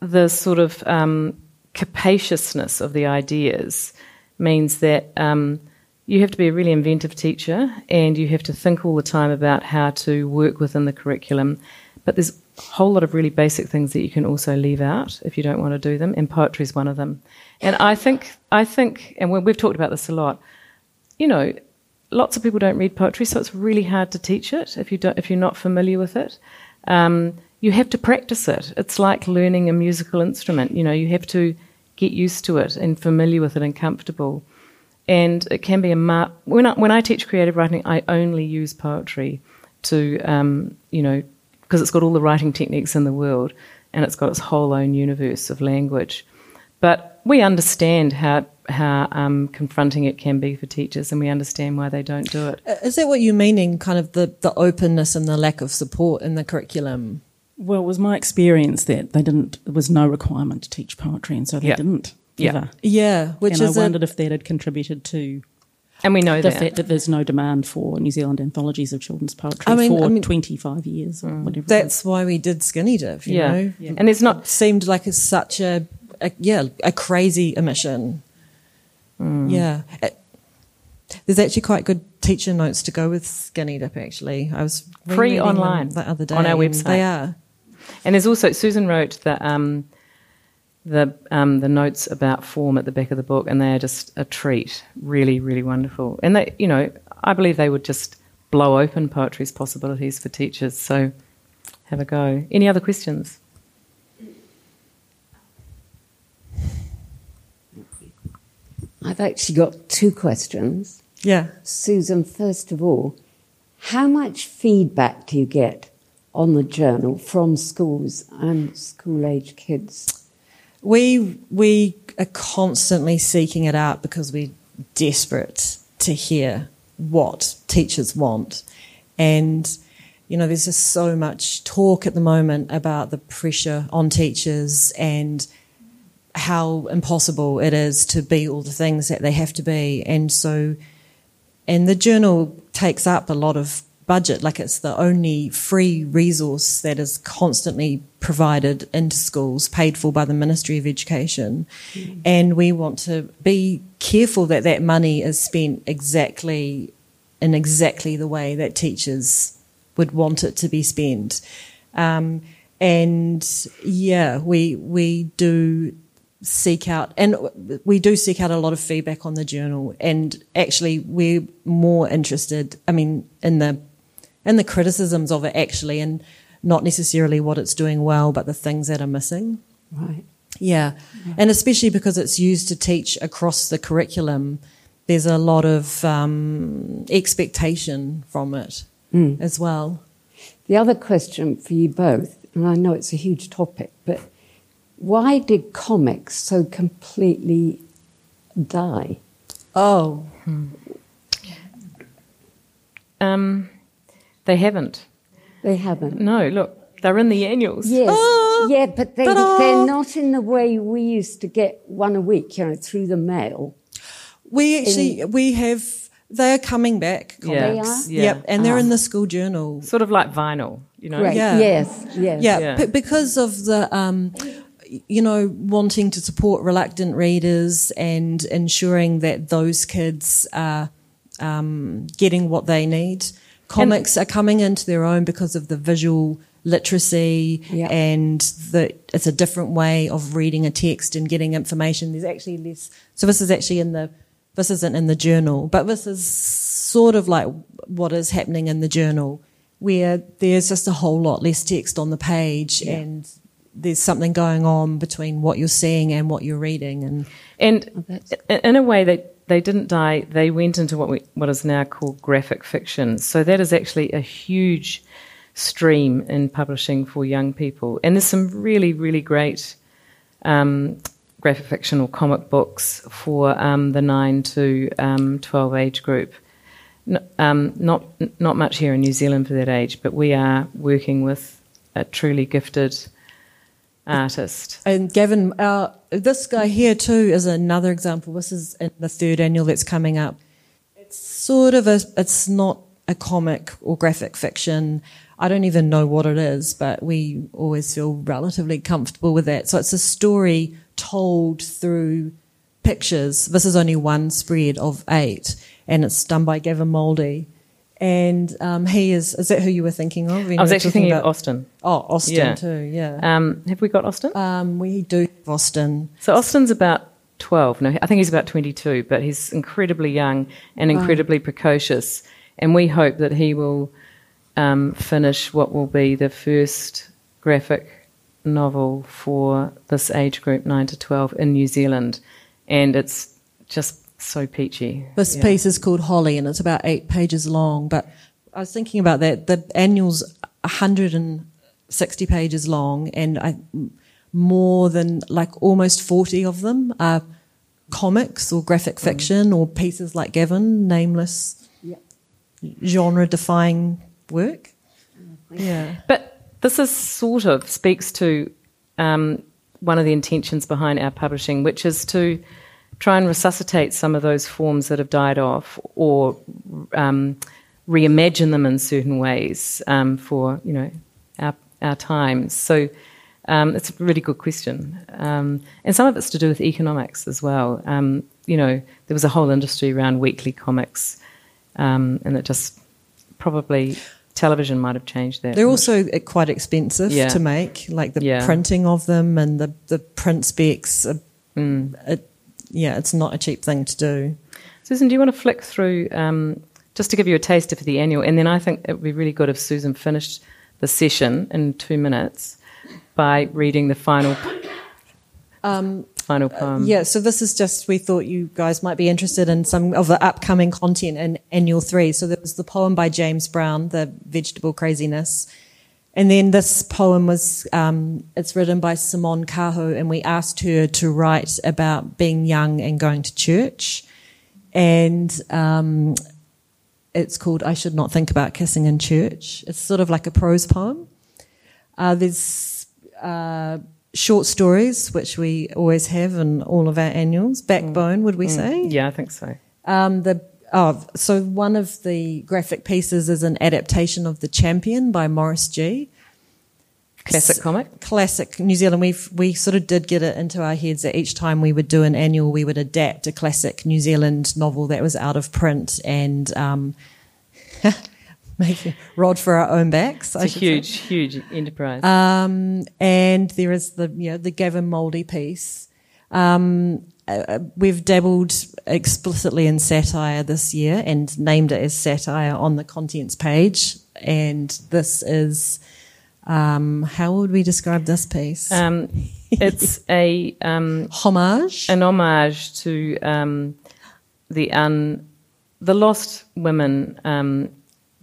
Speaker 2: the sort of um, capaciousness of the ideas means that um, you have to be a really inventive teacher, and you have to think all the time about how to work within the curriculum. But there's a whole lot of really basic things that you can also leave out if you don't want to do them, and poetry is one of them. And I think, I think, and we- we've talked about this a lot. You know, lots of people don't read poetry, so it's really hard to teach it if you don't, if you're not familiar with it. Um, you have to practice it. It's like learning a musical instrument. You know, you have to get used to it and familiar with it and comfortable. And it can be a mar- when I, when I teach creative writing, I only use poetry to um, you know because it's got all the writing techniques in the world and it's got its whole own universe of language. But we understand how how um, confronting it can be for teachers, and we understand why they don't do it.
Speaker 3: Uh, that what you mean in Kind of the the openness and the lack of support in the curriculum.
Speaker 5: Well, it was my experience that they didn't. There was no requirement to teach poetry, and so they
Speaker 2: Yeah.
Speaker 5: didn't.
Speaker 2: Yeah.
Speaker 5: Ever.
Speaker 3: Yeah, which
Speaker 5: and
Speaker 3: is
Speaker 5: I
Speaker 3: a-
Speaker 5: wondered if that had contributed to
Speaker 2: And we know
Speaker 5: the
Speaker 2: that.
Speaker 5: fact that there's no demand for New Zealand anthologies of children's poetry
Speaker 3: I mean-
Speaker 5: for
Speaker 3: I mean-
Speaker 5: 25 years or whatever.
Speaker 3: that's why we did Skinny Dip. You
Speaker 2: yeah.
Speaker 3: know?
Speaker 2: and there's
Speaker 3: It
Speaker 2: not
Speaker 3: seemed like it's such a, a yeah a crazy omission.
Speaker 2: Mm.
Speaker 3: Yeah, It- there's actually quite good teacher notes to go with Skinny Dip. Actually, I was
Speaker 2: Free
Speaker 3: rereading them
Speaker 2: online
Speaker 3: the other day
Speaker 2: on our website.
Speaker 3: They are.
Speaker 2: And there's also Susan wrote that um, the um, the notes about form at the back of the book, and they are just a treat. Really, really wonderful. And they, you know, I believe they would just blow open poetry's possibilities for teachers. So, have a go. Any other questions?
Speaker 6: I've actually got two questions.
Speaker 3: Yeah.
Speaker 6: Susan, first of all, how much feedback do you get on the journal from schools and school age kids?
Speaker 3: We we are constantly seeking it out because we're desperate to hear what teachers want. And you know, there's just so much talk at the moment about the pressure on teachers and how impossible it is to be all the things that they have to be. And so, and the journal takes up a lot of budget, like it's the only free resource that is constantly provided into schools, paid for by the Ministry of Education. Mm. And we want to be careful that that money is spent exactly in exactly the way that teachers would want it to be spent. Um, and yeah, we we do seek out, and we do seek out a lot of feedback on the journal. And actually, we're more interested. I mean, in the in the criticisms of it actually, and not necessarily what it's doing well, but the things that are missing.
Speaker 6: Right.
Speaker 3: Yeah, yeah. and especially because it's used to teach across the curriculum. There's a lot of um, expectation from it mm. as well.
Speaker 6: The other question for you both, and I know it's a huge topic, but why did comics so completely die?
Speaker 3: Oh. Hmm.
Speaker 2: Um, they haven't.
Speaker 6: They haven't.
Speaker 2: No, look, they're in the annuals.
Speaker 6: Yes. Oh, yeah, but they, they're not in the way we used to get one a week, you know, through the mail.
Speaker 3: We actually, in, we have they are coming back.
Speaker 2: Comics.
Speaker 3: Yeah. Yep. And they're uh-huh. in the school journal.
Speaker 2: Sort of like vinyl, you know?
Speaker 6: Right.
Speaker 3: Yeah.
Speaker 6: Yes. Yes.
Speaker 3: Yeah. yeah. because of the, um, you know, wanting to support reluctant readers and ensuring that those kids are um, getting what they need. Comics and, are coming into their own because of the visual literacy yeah. and the it's a different way of reading a text and getting information. There's actually less. So this is actually in the this isn't in the journal, but this is sort of like what is happening in the journal, where there's just a whole lot less text on the page yeah. and there's something going on between what you're seeing and what you're reading. And,
Speaker 2: and oh, in a way, they, they didn't die, they went into what, we, what is now called graphic fiction. So that is actually a huge stream in publishing for young people. And there's some really, really great um, graphic fiction or comic books for um, the 9 to um, 12 age group. N- um, not, not much here in New Zealand for that age, but we are working with a truly gifted artist.
Speaker 3: And Gavin, this guy here too is another example. This is the third annual that's coming up. It's sort of a, it's not a comic or graphic fiction. I don't even know what it is, but we always feel relatively comfortable with that. So it's a story told through pictures. This is only one spread of eight, and it's done by Gavin Mouldey. And um, he is, is that who you were thinking of?
Speaker 2: I was actually thinking about, of Austin.
Speaker 3: Oh, Austin yeah. too, yeah.
Speaker 2: Um, have we got Austin?
Speaker 3: Um, we do have Austin.
Speaker 2: So Austin's about 12. No, I think he's about 22, but he's incredibly young and incredibly oh. precocious. And we hope that he will um, finish what will be the first graphic novel for this age group, 9 to 12, in New Zealand. And it's just so peachy.
Speaker 3: This yeah. piece is called Holly and it's about eight pages long. But I was thinking about that. The annual's 160 pages long and I, more than like almost 40 of them are comics or graphic mm. fiction or pieces like Gavin, nameless, genre defying work.
Speaker 2: Yeah. But this is sort of speaks to um, one of the intentions behind our publishing, which is to try and resuscitate some of those forms that have died off, or um, reimagine them in certain ways um, for you know our our times. So. Um, it's a really good question, um, and some of it's to do with economics as well. Um, you know, there was a whole industry around weekly comics, and it just probably television might have changed that.
Speaker 3: They're
Speaker 2: much.
Speaker 3: also uh, quite expensive
Speaker 2: Yeah.
Speaker 3: to make, like the
Speaker 2: Yeah.
Speaker 3: printing of them and the, the print specs. Are,
Speaker 2: Mm.
Speaker 3: it, yeah, it's not a cheap thing to do.
Speaker 2: Susan, do you want to flick through um, just to give you a taster for the annual? And then I think it would be really good if Susan finished the session in two minutes by reading the final
Speaker 3: Um,
Speaker 2: final poem.
Speaker 3: yeah, so this is just, we thought you guys might be interested in some of the upcoming content in Annual 3. So there was the poem by James Brown, The Vegetable Craziness. And then this poem was, um, it's written by Simone Kaho, and we asked her to write about being young and going to church. And um, it's called I Should Not Think About Kissing in Church. It's sort of like a prose poem. Uh, there's uh, short stories, which we always have in all of our annuals. Backbone, would we say?
Speaker 2: Yeah, I think so.
Speaker 3: Um, the oh, so one of the graphic pieces is an adaptation of The Champion by Maurice Gee.
Speaker 2: Classic comic.
Speaker 3: Classic New Zealand. We we sort of did get it into our heads that each time we would do an annual, we would adapt a classic New Zealand novel that was out of print and um, make a rod for our own backs.
Speaker 2: It's a
Speaker 3: should say.
Speaker 2: huge, huge enterprise.
Speaker 3: Um, and there is the you know the Gavin Mouldey piece. Um, uh, we've dabbled explicitly in satire this year and named it as satire on the contents page. And this is um, how would we describe this piece?
Speaker 2: Um, it's a um,
Speaker 3: Homage.
Speaker 2: an homage to um, the un, the lost women, um,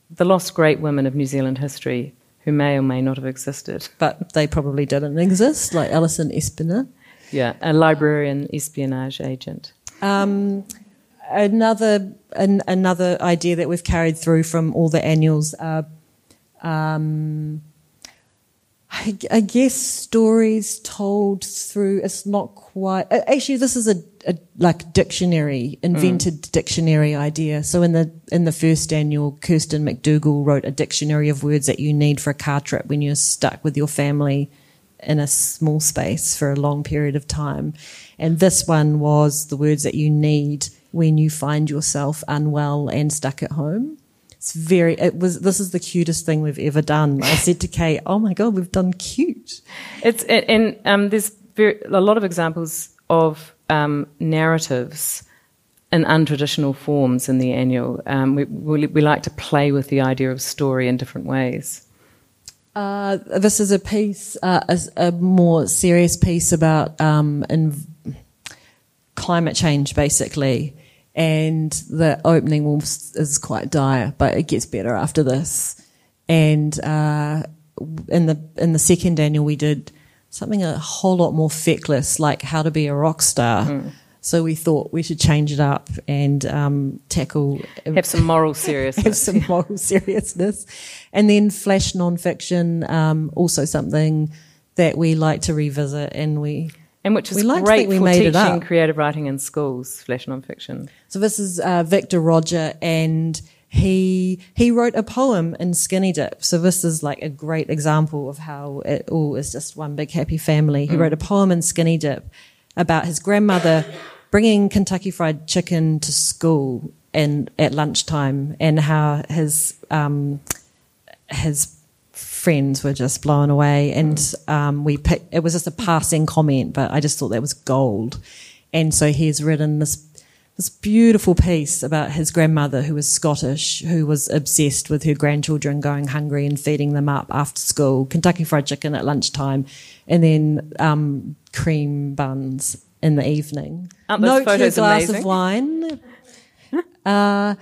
Speaker 2: the lost great women of New Zealand history, who may or may not have existed.
Speaker 3: but they probably didn't exist, like Alison Espiner.
Speaker 2: Yeah, a librarian espionage agent.
Speaker 3: Um, another an, another idea that we've carried through from all the annuals are, um, I, I guess, stories told through. It's not quite. Actually, this is a, a like dictionary invented dictionary idea. So in the in the first annual, Kirsten McDougall wrote a dictionary of words that you need for a car trip when you're stuck with your family in a small space for a long period of time. And this one was the words that you need when you find yourself unwell and stuck at home. It's very, it was, this is the cutest thing we've ever done. I said to Kate, oh my God, we've done cute.
Speaker 2: It's and, um, there's very, a lot of examples of um, narratives in untraditional forms in the annual. Um, we, we we like to play with the idea of story in different ways.
Speaker 3: Uh, this is a piece, uh, a, a more serious piece about um, climate change, basically. And the opening is quite dire, but it gets better after this. And uh, in the in the second annual, we did something a whole lot more feckless, like how to be a rock star. So we thought we should change it up and um, tackle
Speaker 2: Have some moral seriousness, have
Speaker 3: some moral seriousness. And then flash nonfiction, um, also something that we like to revisit and we
Speaker 2: and which is
Speaker 3: We like
Speaker 2: great
Speaker 3: we
Speaker 2: for
Speaker 3: made it
Speaker 2: teaching creative writing in schools, flash nonfiction.
Speaker 3: so this is uh, Victor Rodger and he he wrote a poem in Skinny Dip. So this is like a great example of how it all is just one big happy family. He wrote a poem in Skinny Dip about his grandmother bringing Kentucky Fried Chicken to school and at lunchtime and how his um, his friends were just blown away. And um, we picked, it was just a passing comment but i just thought that was gold. And so he's written this this beautiful piece about his grandmother who was scottish who was obsessed with her grandchildren going hungry and feeding them up after school. Kentucky fried chicken at lunchtime and then um, cream buns in the evening
Speaker 2: Aren't
Speaker 3: note your glass
Speaker 2: amazing?
Speaker 3: of wine uh,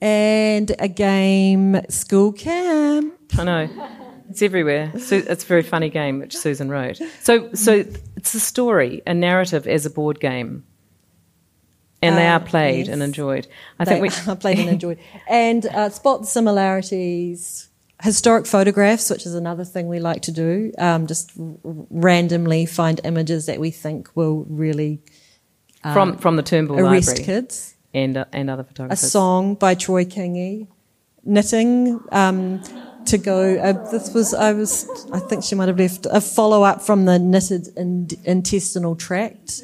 Speaker 3: and a game school camp.
Speaker 2: I know. It's everywhere. Su- it's a very funny game which Susan wrote. So, so it's a story, a narrative as a board game, and they
Speaker 3: Uh,
Speaker 2: are played
Speaker 3: yes.
Speaker 2: and enjoyed. I
Speaker 3: They
Speaker 2: think we
Speaker 3: are played and enjoyed. And uh, spot similarities. Historic photographs, which is another thing we like to do. Um, just r- randomly find images that we think will really
Speaker 2: from from the Turnbull
Speaker 3: arrest
Speaker 2: Library
Speaker 3: kids.
Speaker 2: and uh, and other photographers.
Speaker 3: A song by Troy Kingi. Knitting. Um, to go, uh, this was, I was, I think she might have left a follow up from the knitted in- intestinal tract.
Speaker 2: this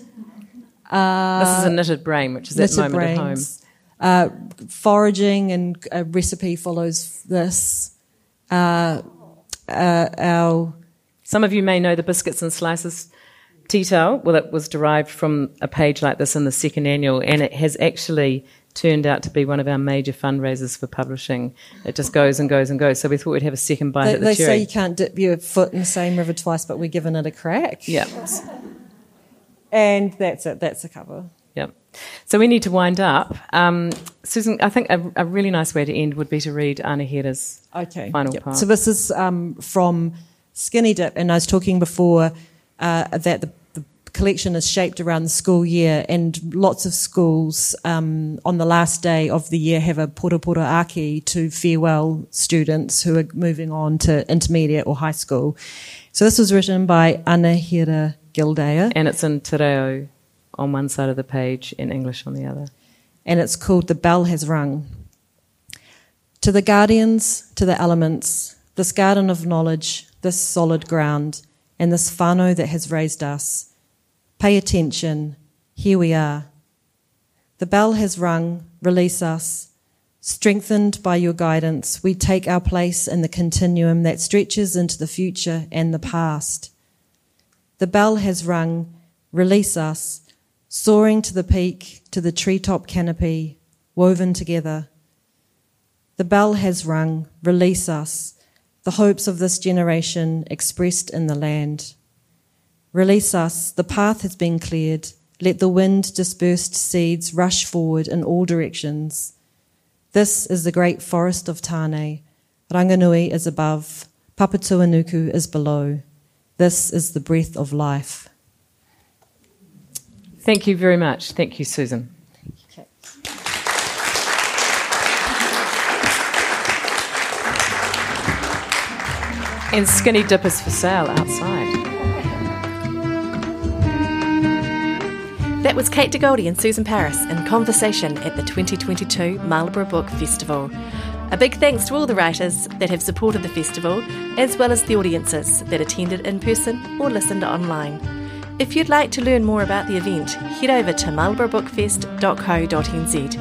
Speaker 2: is a knitted brain, which is at the
Speaker 3: Knitted
Speaker 2: moment at home.
Speaker 3: brains. Uh, foraging and a recipe follows this. Uh, uh, our
Speaker 2: Some of you may know the biscuits and slices tea towel. Well, it was derived from a page like this in the second annual, and it has actually turned out to be one of our major fundraisers for publishing. It just goes and goes and goes. So we thought we'd have a second bite
Speaker 3: they,
Speaker 2: at the
Speaker 3: they
Speaker 2: cherry.
Speaker 3: say you can't dip your foot in the same river twice, but we're giving it a crack.
Speaker 2: yeah,
Speaker 3: And that's it. That's the cover.
Speaker 2: So we need to wind up. Um, Susan, I think a, a really nice way to end would be to read Anahera's
Speaker 3: Okay.
Speaker 2: final
Speaker 3: Yep.
Speaker 2: part.
Speaker 3: So this is um, from Skinny Dip, and I was talking before uh, that the, the collection is shaped around the school year, and lots of schools um, on the last day of the year have a pora pora aki to farewell students who are moving on to intermediate or high school. So this was written by Anahera Gildea,
Speaker 2: and it's in Te Reo on one side of the page and English on the other.
Speaker 3: and it's called The Bell Has Rung. To the guardians, to the elements, this garden of knowledge, this solid ground, and this whānau that has raised us, pay attention, here we are. The bell has rung, release us. Strengthened by your guidance, we take our place in the continuum that stretches into the future and the past. The bell has rung, release us, soaring to the peak, to the treetop canopy, woven together. The bell has rung, release us, the hopes of this generation expressed in the land. Release us, the path has been cleared. Let the wind dispersed seeds rush forward in all directions. This is the great forest of Tane. Ranginui is above, Papatuanuku is below. This is the breath of life.
Speaker 2: Thank you very much. Thank you, Susan. And skinny dippers for sale outside.
Speaker 1: That was Kate De Goldi and Susan Paris in conversation at the 2022 Marlborough Book Festival. A big thanks to all the writers that have supported the festival, as well as the audiences that attended in person or listened online. If you'd like to learn more about the event, head over to marlboroughbookfest.co.nz.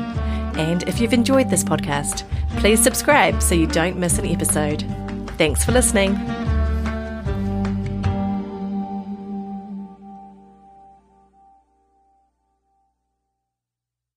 Speaker 1: And if you've enjoyed this podcast, please subscribe so you don't miss an episode. Thanks for listening.